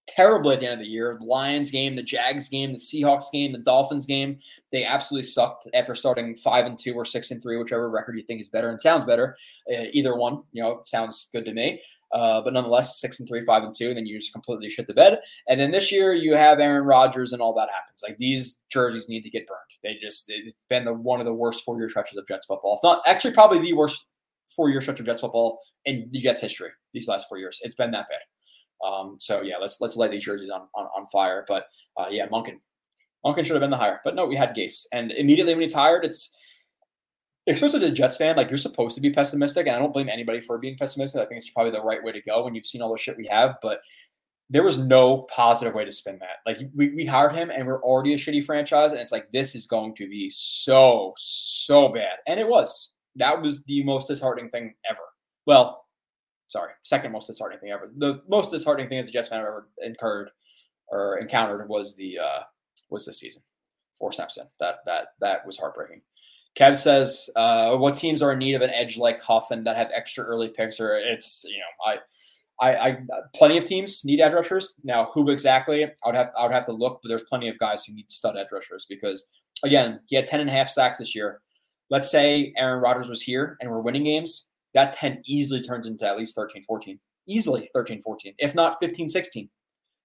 terribly at the end of the year. The Lions game, the Jags game, the Seahawks game, the Dolphins game, they absolutely sucked after starting five and two or six and three, whichever record you think is better and sounds better. Uh, either one, you know, sounds good to me. Uh, but nonetheless, six and three, five and two, and then you just completely shit the bed. And then this year you have Aaron Rodgers, and all that happens. Like these jerseys need to get burned. They just it's been the one of the worst four year stretches of Jets football. If not actually, probably the worst four year stretch of Jets football in the Jets history these last four years. It's been that bad. Um, so yeah, let's let's light these jerseys on on, on fire. But uh, yeah, Monken, Monken should have been the hire, but no, we had Gase, and immediately when he's hired, it's especially the Jets fan, like you're supposed to be pessimistic, and I don't blame anybody for being pessimistic. I think it's probably the right way to go when you've seen all the shit we have, but there was no positive way to spin that. Like we, we hired him and we're already a shitty franchise, and it's like this is going to be so, so bad. And it was. That was the most disheartening thing ever. Well, sorry, second most disheartening thing ever. The most disheartening thing as a Jets fan I've ever incurred or encountered was the uh was the season. Four snaps in. That that that was heartbreaking. Kev says, uh, "What teams are in need of an edge like Huffin that have extra early picks?" Or it's you know, I, I, I, plenty of teams need edge rushers. Now, who exactly? I would have, I would have to look, but there's plenty of guys who need stud edge rushers because, again, he had 10 and a half sacks this year. Let's say Aaron Rodgers was here and we're winning games. That 10 easily turns into at least 13, 14, easily 13, 14, if not 15, 16.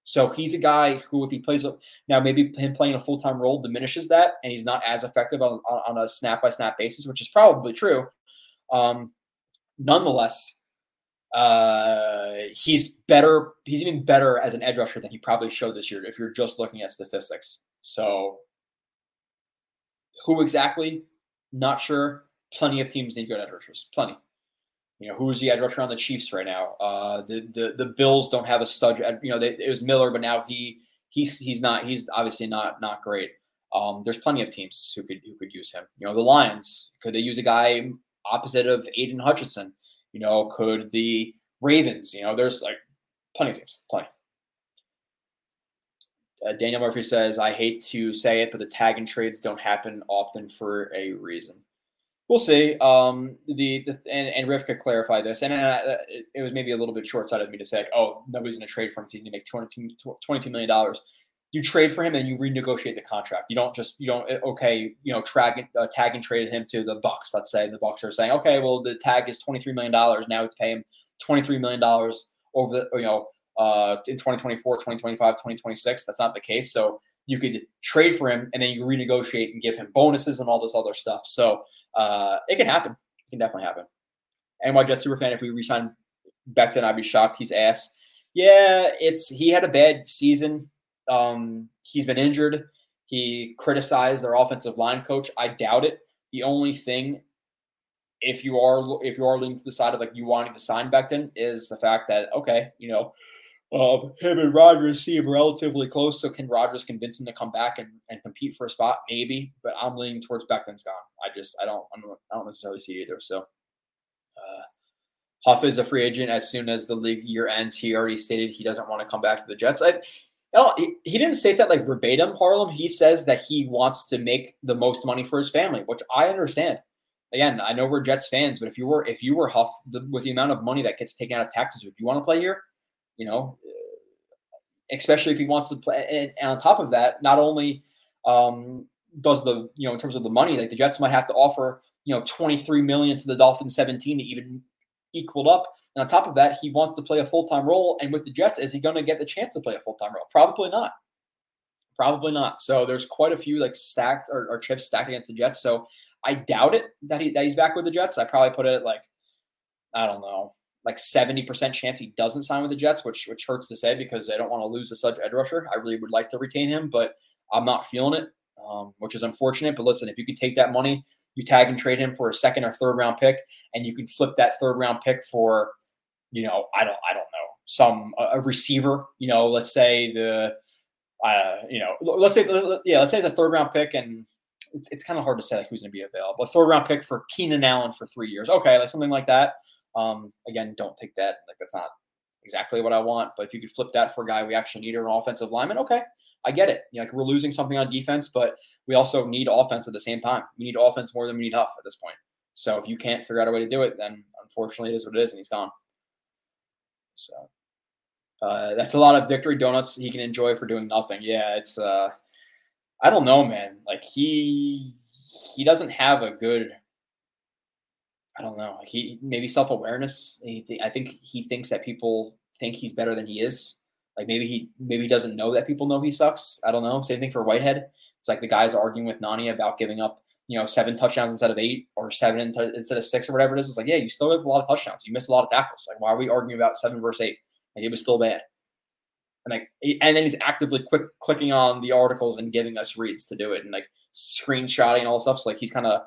So he's a guy who, if he plays a, now, maybe him playing a full time role diminishes that, and he's not as effective on, on a snap by snap basis, which is probably true. Um, nonetheless, uh, he's better. He's even better as an edge rusher than he probably showed this year if you're just looking at statistics. So, who exactly? Not sure. Plenty of teams need good edge rushers. Plenty. You know, who's the edge rusher on the Chiefs right now? Uh, the the the Bills don't have a stud. You know, they, it was Miller, but now he he's he's not he's obviously not not great. Um, there's plenty of teams who could who could use him. You know, the Lions could they use a guy opposite of Aidan Hutchinson? You know, could the Ravens? You know, there's like plenty of teams, plenty. Uh, Daniel Murphy says, "I hate to say it, but the tag and trades don't happen often for a reason." We'll see. Um, the, the and, and could clarify this, and uh, it, was maybe a little bit short sighted of me to say, like, oh, nobody's going to trade for him to make 22 million dollars. You trade for him and you renegotiate the contract. You don't just you don't eh, okay you know tag uh, tag and traded him to the Bucs. Let's say the Bucs are saying okay, well the tag is 23 million dollars. Now it's pay him 23 million dollars over the you know uh, in 2024, 2025, 2026. That's not the case. So you could trade for him and then you renegotiate and give him bonuses and all this other stuff. So uh, it can happen. It can definitely happen. And my Jet super fan, if we resign Becton, I'd be shocked. He's ass. Yeah, it's he had a bad season. Um, he's been injured. He criticized their offensive line coach. I doubt it. The only thing, if you are if you are leaning to the side of like you wanting to sign Becton, is the fact that okay, you know, uh, him and Rodgers seem relatively close. So can Rodgers convince him to come back and, and compete for a spot? Maybe, but I'm leaning towards Becton's gone. I just I don't I don't necessarily see it either. So uh, Huff is a free agent as soon as the league year ends. He already stated he doesn't want to come back to the Jets. I, he, he didn't state that like verbatim, Harlem. He says that he wants to make the most money for his family, which I understand. Again, I know we're Jets fans, but if you were if you were Huff the, with the amount of money that gets taken out of taxes, would you want to play here? You know, especially if he wants to play. And, on top of that, not only um, does the you know in terms of the money, like the Jets might have to offer you know 23 million to the Dolphins 17 to even equal up. And on top of that, he wants to play a full time role. And with the Jets, is he going to get the chance to play a full time role? Probably not. Probably not. So there's quite a few like stacked or, or chips stacked against the Jets. So I doubt it that he that he's back with the Jets. I probably put it like I don't know like 70% chance he doesn't sign with the Jets, which which hurts to say because I don't want to lose a such edge rusher. I really would like to retain him, but I'm not feeling it, um, which is unfortunate. But listen, if you could take that money, you tag and trade him for a second or third round pick, and you can flip that third round pick for, you know, I don't I don't know some a receiver. You know, let's say the, uh, you know, let's say yeah, let's say the third round pick and. It's, it's kind of hard to say like who's going to be available. A third round pick for Keenan Allen for three years. Okay, like something like that um, again, don't take that. Like that's not exactly what I want. But if you could flip that for a guy we actually need an offensive lineman, okay, I get it. You know, like we're losing something on defense, but we also need offense at the same time. We need offense more than we need Huff at this point. So if you can't figure out a way to do it, then unfortunately it is what it is, and he's gone. So uh, that's a lot of victory donuts he can enjoy for doing nothing. Yeah, it's uh, I don't know, man. Like he he doesn't have a good I don't know. He maybe self awareness. I think he thinks that people think he's better than he is. Like maybe he maybe he doesn't know that people know he sucks. I don't know. Same thing for Whitehead. It's like the guys arguing with Nania about giving up, you know, seven touchdowns instead of eight or seven instead of six or whatever it is. It's like, yeah, you still have a lot of touchdowns. You missed a lot of tackles. Like, why are we arguing about seven versus eight? Like, it was still bad. And like, and then he's actively quick clicking on the articles and giving us reads to do it and like screenshotting all stuff. So like, he's kind of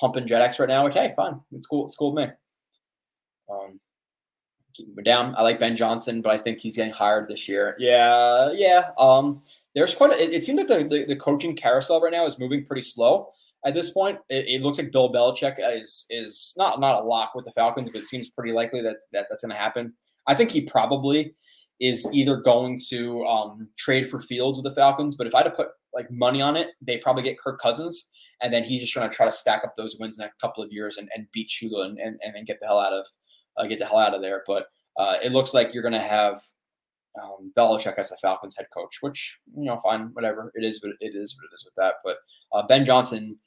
humping JetX right now. Hey, fine, it's cool. It's cool with me. Um, keep moving down. I like Ben Johnson, but I think he's getting hired this year. Yeah, yeah. Um, there's quite. A, it, it seems like the, the, the coaching carousel right now is moving pretty slow. At this point, it, it, looks like Bill Belichick is is not not a lock with the Falcons, but it seems pretty likely that, that that's going to happen. I think he probably is either going to um, trade for Fields with the Falcons, but if I had to put like money on it, they probably get Kirk Cousins, and then he's just trying to try to stack up those wins in a couple of years and, and beat Shula and, and, and get the hell out of uh, get the hell out of there. But uh, it looks like you're going to have um, Belichick as the Falcons head coach, which you know, fine, whatever it is, but it is what it is with that. But uh, Ben Johnson.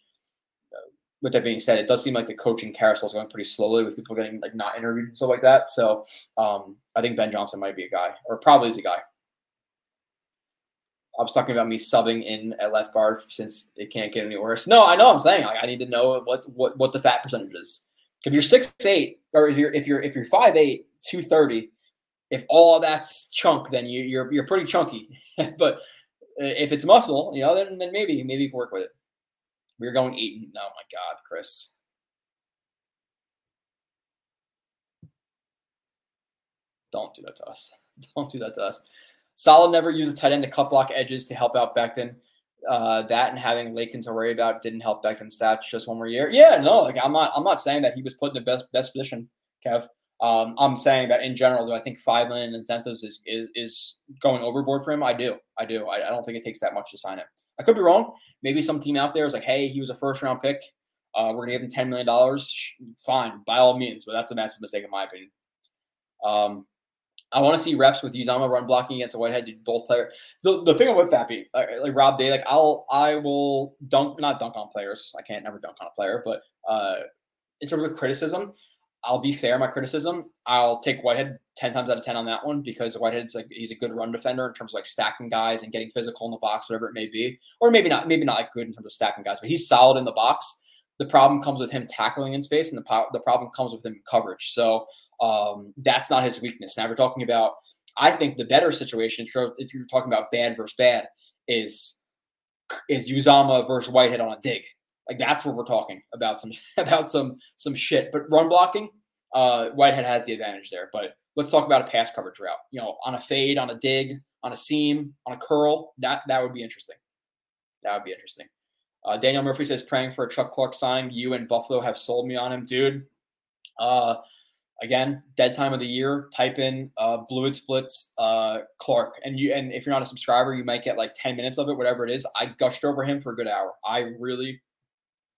Uh, with that being said, it does seem like the coaching carousel is going pretty slowly with people getting like not interviewed and stuff like that. So um, I think Ben Johnson might be a guy, or probably is a guy. I was talking about me subbing in at left guard since it can't get any worse. No, I know I'm saying like, I need to know what what what the fat percentage is. If you're six eight, or if you're if you're if you're five eight, two thirty, if all that's chunk, then you, you're you're pretty chunky. but uh, if it's muscle, you know, then then maybe maybe you can work with it. We're going eight. Oh my God, Chris. Don't do that to us. Don't do that to us. Saleh never used a tight end to cut block edges to help out Becton. Uh, that and having Laken to worry about didn't help Becton's stats just one more year. Yeah, no, like I'm not I'm not saying that he was put in the best best position, Kev. Um, I'm saying that in general, do I think five million incentives is, is is going overboard for him? I do, I do. I, I don't think it takes that much to sign him. I could be wrong. Maybe some team out there is like, hey, he was a first round pick. Uh, we're gonna give him ten million dollars. Fine, by all means, but that's a massive mistake in my opinion. Um, I want to see reps with Uzomah run blocking against a Whitehead. Both player. The, the thing with Fappy, like, like Rob Day, like I'll I will dunk not dunk on players. I can't never dunk on a player, but uh, in terms of criticism, I'll be fair. My criticism, I'll take Whitehead ten times out of ten on that one because Whitehead's like he's a good run defender in terms of like stacking guys and getting physical in the box, whatever it may be, or maybe not, maybe not like good in terms of stacking guys, but he's solid in the box. The problem comes with him tackling in space, and the po- the problem comes with him coverage. So um, that's not his weakness. Now we're talking about, I think the better situation, if you're talking about bad versus bad, is is Uzomah versus Whitehead on a dig. Like that's what we're talking about some about some some shit. But run blocking, uh, Whitehead has the advantage there. But let's talk about a pass coverage route. You know, on a fade, on a dig, on a seam, on a curl. That that would be interesting. That would be interesting. Uh, Daniel Murphy says praying for a Chuck Clark sign. You and Buffalo have sold me on him, dude. Uh, again, dead time of the year, type in uh, Bluid Splits uh, Clark, and you and if you're not a subscriber, you might get like 10 minutes of it, whatever it is. I gushed over him for a good hour. I really,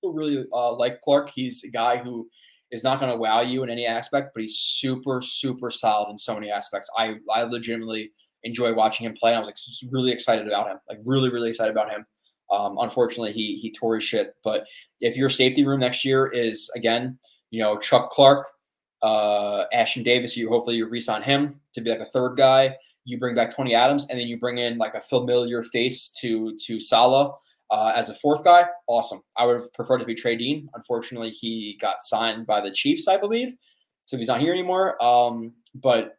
really uh, like Clark. He's a guy who is not going to wow you in any aspect, but he's super, super solid in so many aspects. I, I legitimately enjoy watching him play. I was like really excited about him, like really, really excited about him. Um, unfortunately, he he tore his shit. But if your safety room next year is again, you know, Chuck Clark, uh, Ashtyn Davis, you hopefully you re-sign him to be like a third guy. You bring back Tony Adams, and then you bring in like a familiar face to to Saleh uh, as a fourth guy. Awesome. I would have preferred to be Trey Dean. Unfortunately, he got signed by the Chiefs, I believe, so he's not here anymore. Um, but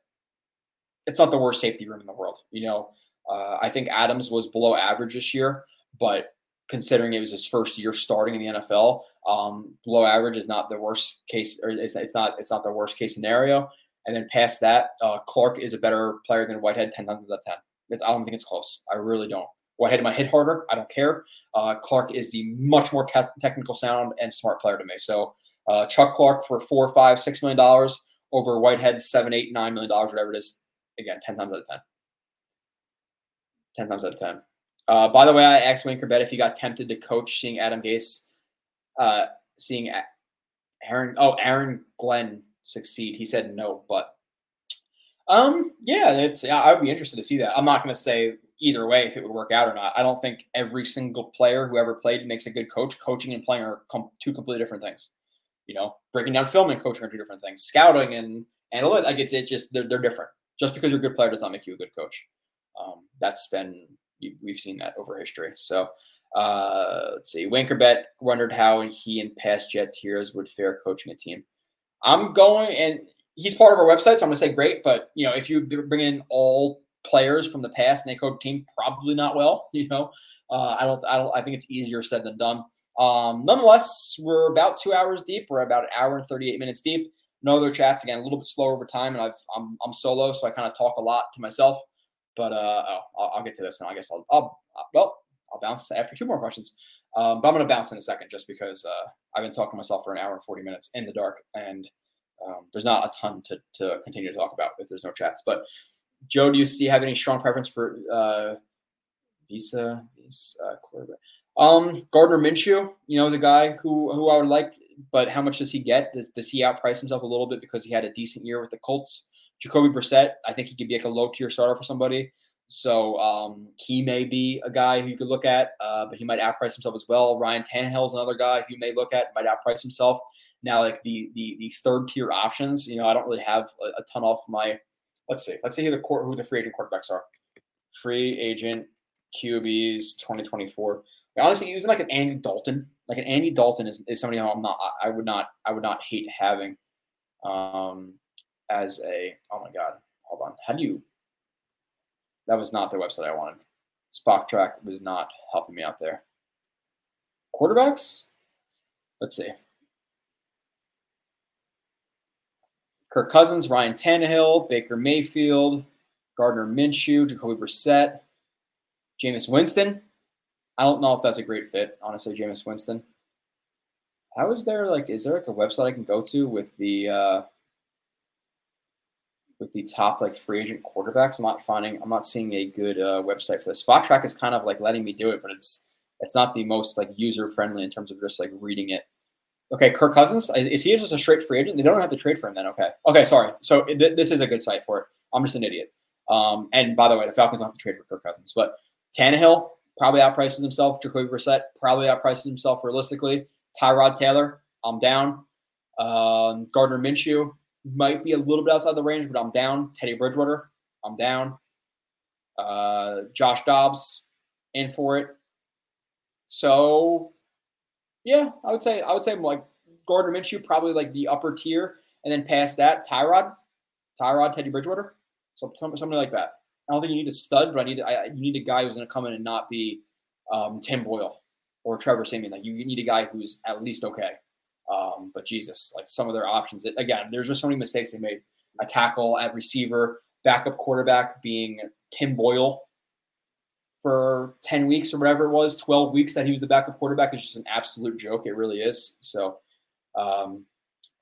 it's not the worst safety room in the world. You know, uh, I think Adams was below average this year, but considering it was his first year starting in the NFL, um, below average is not the worst case, or it's, it's not it's not the worst case scenario. And then past that, uh, Clark is a better player than Whitehead ten times out of ten. It's, I don't think it's close. I really don't. Whitehead might hit harder. I don't care. Uh, Clark is the much more te- technical sound and smart player to me. So uh, Chuck Clark for four, five, six million dollars over Whitehead seven, eight, nine million dollars, whatever it is. Again, ten times out of ten. Ten times out of ten. Uh, by the way, I asked Wayne Chrebet if he got tempted to coach seeing Adam Gase, uh, seeing Aaron, oh, Aaron Glenn succeed. He said no, but um, yeah, it's I would be interested to see that. I'm not going to say either way if it would work out or not. I don't think every single player who ever played makes a good coach. Coaching and playing are com- two completely different things. you know, breaking down film and coaching are two different things. Scouting and analytics, like it's, it's just they're, they're different. Just because you're a good player does not make you a good coach. Um, that's been we've seen that over history. So uh, let's see. Wayne Chrebet wondered how he and past Jets heroes would fare coaching a team. I'm going, and he's part of our website, so I'm going to say great. But you know, if you bring in all players from the past and they coach a team, probably not well. You know, uh, I don't, I don't, I think it's easier said than done. Um, nonetheless, we're about two hours deep. We're about an hour and 38 minutes deep. No other chats. Again, a little bit slower over time, and I've, I'm, I'm solo, so I kind of talk a lot to myself. But uh, oh, I'll, I'll, get to this, and I guess I'll, I'll, well, I'll bounce after two more questions. Um, but I'm going to bounce in a second, just because uh, I've been talking to myself for an hour and 40 minutes in the dark, and um, there's not a ton to, to continue to talk about if there's no chats. But Joe, do you see have any strong preference for uh, Visa, Visa uh, quarterback? Um, Gardner Minshew, you know, the guy who who I would like, but how much does he get? Does, does he outprice himself a little bit because he had a decent year with the Colts? Jacoby Brissett, I think he could be like a low tier starter for somebody. So um, he may be a guy who you could look at, uh, but he might outprice himself as well. Ryan Tannehill is another guy who you may look at, might outprice himself. Now, like the the the third tier options, you know, I don't really have a, a ton off my. Let's see. Let's see who the court who the free agent quarterbacks are. Free agent QBs 2024. Honestly, even like an Andy Dalton, like an Andy Dalton is, is somebody I'm not. I would not. I would not hate having. Um, as a oh my god, hold on. How do you? That was not the website I wanted. Spotrac was not helping me out there. Quarterbacks. Let's see. Kirk Cousins, Ryan Tannehill, Baker Mayfield, Gardner Minshew, Jacoby Brissett, Jameis Winston. I don't know if that's a great fit, honestly, Jameis Winston. How is there like is there like a website I can go to with the uh with the top like free agent quarterbacks? I'm not finding I'm not seeing a good uh, website for this. Spotrac is kind of like letting me do it, but it's it's not the most like user friendly in terms of just like reading it Okay, Kirk Cousins is he just a straight free agent? They don't have to trade for him then. Okay, okay, sorry. So th- this is a good site for it. I'm just an idiot. Um, and by the way, the Falcons don't have to trade for Kirk Cousins, but Tannehill probably outprices himself. Jacoby Brissett probably outprices himself realistically. Tyrod Taylor, I'm down. Um, Gardner Minshew might be a little bit outside the range, but I'm down. Teddy Bridgewater, I'm down. Uh, Josh Dobbs, in for it. So yeah, I would say I would say like Gardner Minshew probably like the upper tier, and then past that Tyrod, Tyrod, Teddy Bridgewater, so something like that. I don't think you need a stud, but I need I, you need a guy who's going to come in and not be um, Tim Boyle or Trevor Siemian. Like you need a guy who's at least okay. Um, but Jesus, like some of their options, it, again, there's just so many mistakes they made. A tackle at receiver, backup quarterback being Tim Boyle for 10 weeks or whatever it was, 12 weeks that he was the backup quarterback is just an absolute joke. It really is. So, um,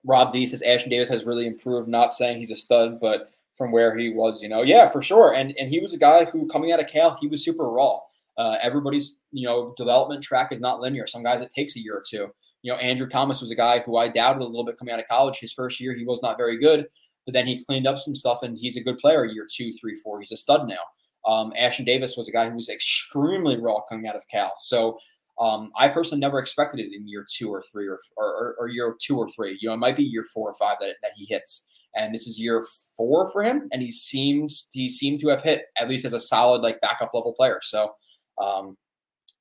Rob D says Ashtyn Davis has really improved. Not saying he's a stud, but from where he was, you know, yeah, for sure. And and he was a guy who coming out of Cal, he was super raw. Uh, everybody's you know development track is not linear. Some guys it takes a year or two. You know, Andrew Thomas was a guy who I doubted a little bit coming out of college. His first year, he was not very good, but then he cleaned up some stuff, and he's a good player. Year two, three, four, he's a stud now. Um, Ashtyn Davis was a guy who was extremely raw coming out of Cal. So um, I personally never expected it in year two or three or, or, or, year two or three. You know, it might be year four or five that, that he hits. And this is year four for him, and he seems he seemed to have hit at least as a solid like backup level player. So, um,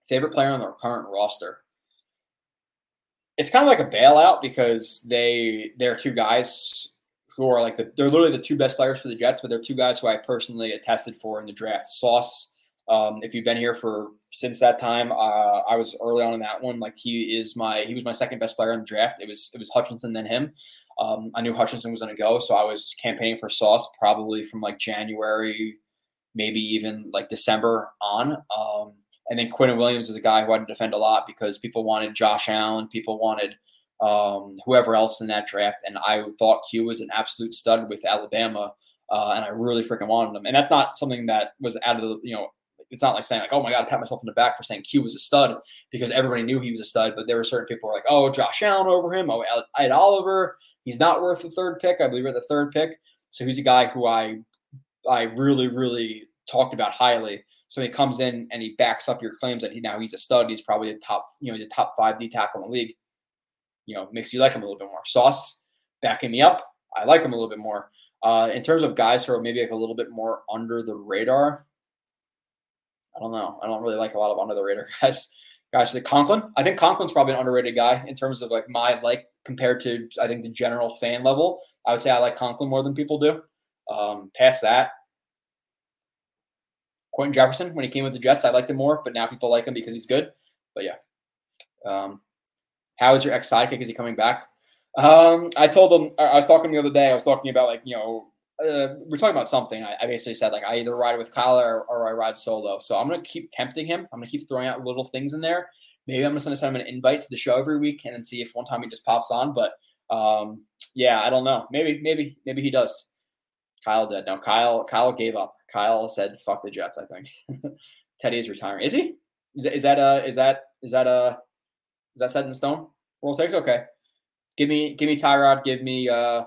favorite player on their current roster. It's kind of like a bailout because they they're two guys who are like the, they're literally the two best players for the Jets, but they're two guys who I personally attested for in the draft. Sauce, um, if you've been here for since that time, uh, I was early on in that one. Like he is my he was my second best player in the draft. It was it was Hutchinson then him. Um, I knew Hutchinson was going to go, so I was campaigning for Sauce probably from like January, maybe even like December on. Um, and then Quinnen Williams is a guy who I had to defend a lot because people wanted Josh Allen, people wanted um, whoever else in that draft. And I thought Q was an absolute stud with Alabama, uh, and I really freaking wanted him. And that's not something that was out of the you know. It's not like saying like, oh my god, I pat myself in the back for saying Q was a stud because everybody knew he was a stud. But there were certain people were like, oh, Josh Allen over him. Oh, Ed Oliver. He's not worth the third pick. I believe we're the third pick. So he's a guy who I I really really talked about highly. So he comes in and he backs up your claims that he now he's a stud. He's probably a top, you know, a top five D tackle in the league you know makes you like him a little bit more. Sauce backing me up. I like him a little bit more. Uh, in terms of guys who are maybe like a little bit more under the radar, I don't know. I don't really like a lot of under the radar guys. Guys like Conklin. I think Conklin's probably an underrated guy in terms of like my like compared to I think the general fan level. I would say I like Conklin more than people do. Um, past that, Quinton Jefferson when he came with the Jets, I liked him more, but now people like him because he's good. But yeah, um, how is your ex sidekick? Is he coming back? Um, I told him I was talking the other day. I was talking about like you know uh, we're talking about something. I, I, basically said like I either ride with Kyle or, or, I ride solo. So I'm gonna keep tempting him. I'm gonna keep throwing out little things in there. Maybe I'm just gonna send him an invite to the show every week and then see if one time he just pops on. But um, yeah, I don't know. Maybe maybe maybe he does. Kyle did. No, Kyle Kyle gave up. Kyle said fuck the Jets. I think Teddy is retiring. Is he? Is, that uh is that is that uh is that set in stone? World takes okay. Give me give me Tyrod. Give me uh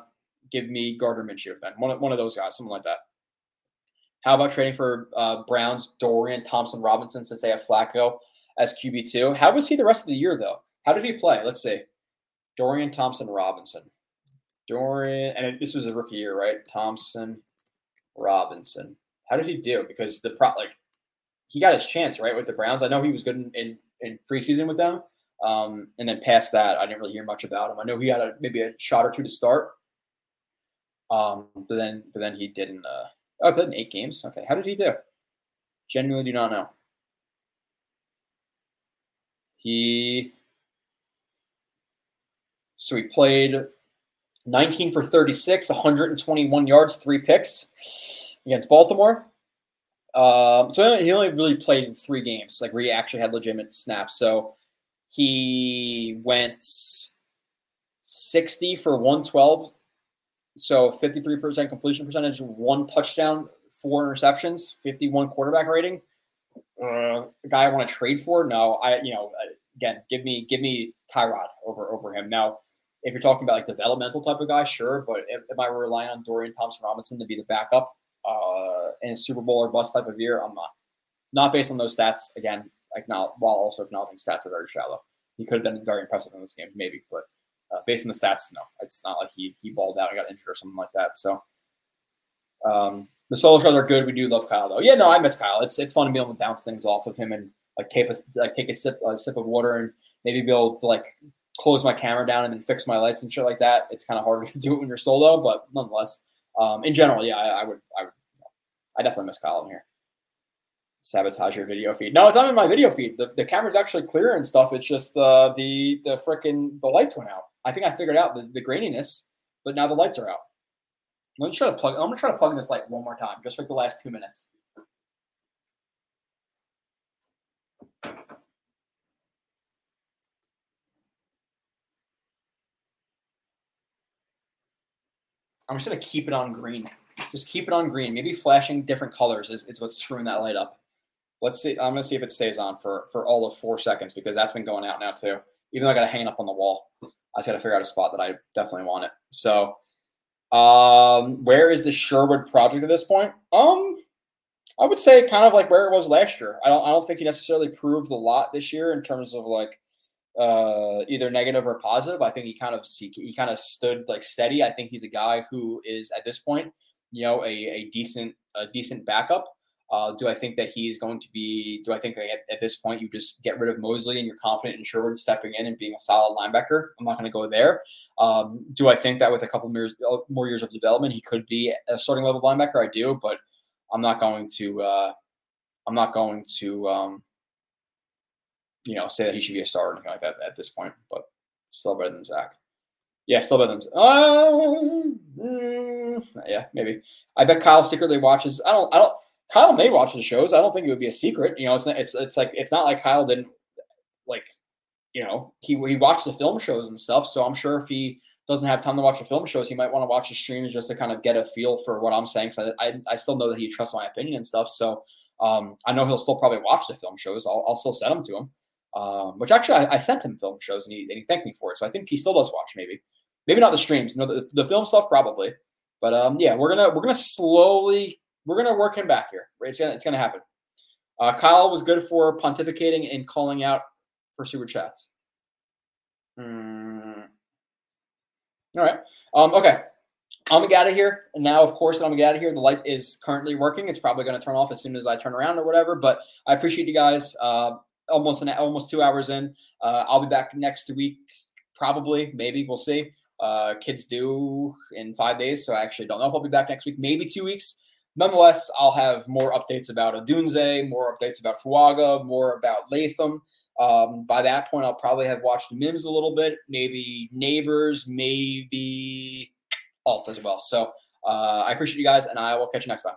give me Gardner Minshew then. One of, one of those guys, something like that. How about trading for uh, Browns, Dorian, Thompson, Robinson since they have Flacco as QB2? How was he the rest of the year, though? How did he play? Let's see. Dorian, Thompson, Robinson. Dorian, and this was a rookie year, right? Thompson, Robinson. How did he do? Because the pro, like, he got his chance, right, with the Browns. I know he was good in, in, in preseason with them. Um, and then past that, I didn't really hear much about him. I know he had a, maybe a shot or two to start, um, but then but then he didn't. Uh, oh, played in eight games. Okay, how did he do? Genuinely do not know. He so he played 19 for 36, 121 yards, three picks against Baltimore. Um, so he only really played in three games, like where he actually had legitimate snaps. So he went 60 for 112, so 53% completion percentage, one touchdown, four interceptions, 51 quarterback rating. Uh, the guy I want to trade for? No, I you know again give me give me Tyrod over over him. Now, if you're talking about like developmental type of guy, sure, but if, if I were relying on Dorian Thompson Robinson to be the backup uh, in a Super Bowl or bust type of year, I'm not. Not based on those stats. Again, acknowledge, while also acknowledging stats are very shallow. He could have been very impressive in this game, maybe, but uh, based on the stats, no, it's not like he he balled out and got injured or something like that. So um, the solo shows are good. We do love Kyle though. Yeah, no, I miss Kyle. It's it's fun to be able to bounce things off of him and like take a like take a sip a sip of water and maybe be able to like close my camera down and then fix my lights and shit like that. It's kind of hard to do it when you're solo, but nonetheless, um, in general, yeah, I, I would I would I definitely miss Kyle in here sabotage your video feed. No, it's not in my video feed. The, the camera's actually clear and stuff. It's just uh, the the freaking the lights went out. I think I figured out the, the graininess, but now the lights are out. Let me try to plug. I'm gonna try to plug in this light one more time, just for the last two minutes. I'm just gonna keep it on green. Just keep it on green. Maybe flashing different colors is, is what's screwing that light up. Let's see. I'm gonna see if it stays on for for all of four seconds because that's been going out now too. Even though I got to hang it up on the wall, I just got to figure out a spot that I definitely want it. So, um, where is the Sherwood project at this point? Um, I would say kind of like where it was last year. I don't I don't think he necessarily proved a lot this year in terms of like uh either negative or positive. I think he kind of he, kind of stood like steady. I think he's a guy who is at this point, you know, a, a decent a decent backup. Uh, do I think that he's going to be? Do I think at, at, this point you just get rid of Mosley and you're confident in Sherwood stepping in and being a solid linebacker? I'm not going to go there. Um, do I think that with a couple more years, uh, more years of development he could be a starting level linebacker? I do, but I'm not going to. Uh, I'm not going to. Um, you know, say that he should be a star or anything like that at this point. But still better than Zach. Yeah, still better than. Uh, mm, yeah, maybe. I bet Kyle secretly watches. I don't. I don't. Kyle may watch the shows. I don't think it would be a secret. You know, it's not, it's it's like it's not like Kyle didn't like, you know, he he watched the film shows and stuff. So I'm sure if he doesn't have time to watch the film shows, he might want to watch the streams just to kind of get a feel for what I'm saying. So I I, I still know that he trusts my opinion and stuff. So um, I know he'll still probably watch the film shows. I'll, I'll still send them to him. Um, which actually I, I, sent him film shows and he, and he thanked me for it. So I think he still does watch maybe, maybe not the streams, know, the, the film stuff probably. But um, yeah, we're gonna we're gonna slowly we're gonna work him back here. Right? It's gonna it's gonna happen. Uh, Kyle was good for pontificating and calling out for super chats. Mm, All right. Um, okay. I'm gonna get out of here. And now, of course, I'm gonna get out of here. The light is currently working. It's probably gonna turn off as soon as I turn around or whatever. But I appreciate you guys. Uh, almost an almost two hours in. Uh, I'll be back next week, probably, maybe we'll see. Uh, kids do in five days, so I actually don't know if I'll be back next week. Maybe two weeks. Nonetheless, I'll have more updates about Odunze, more updates about Fuaga, more about Latham. Um, by that point, I'll probably have watched Mims a little bit, maybe Nabers, maybe Alt as well. So uh, I appreciate you guys, and I will catch you next time.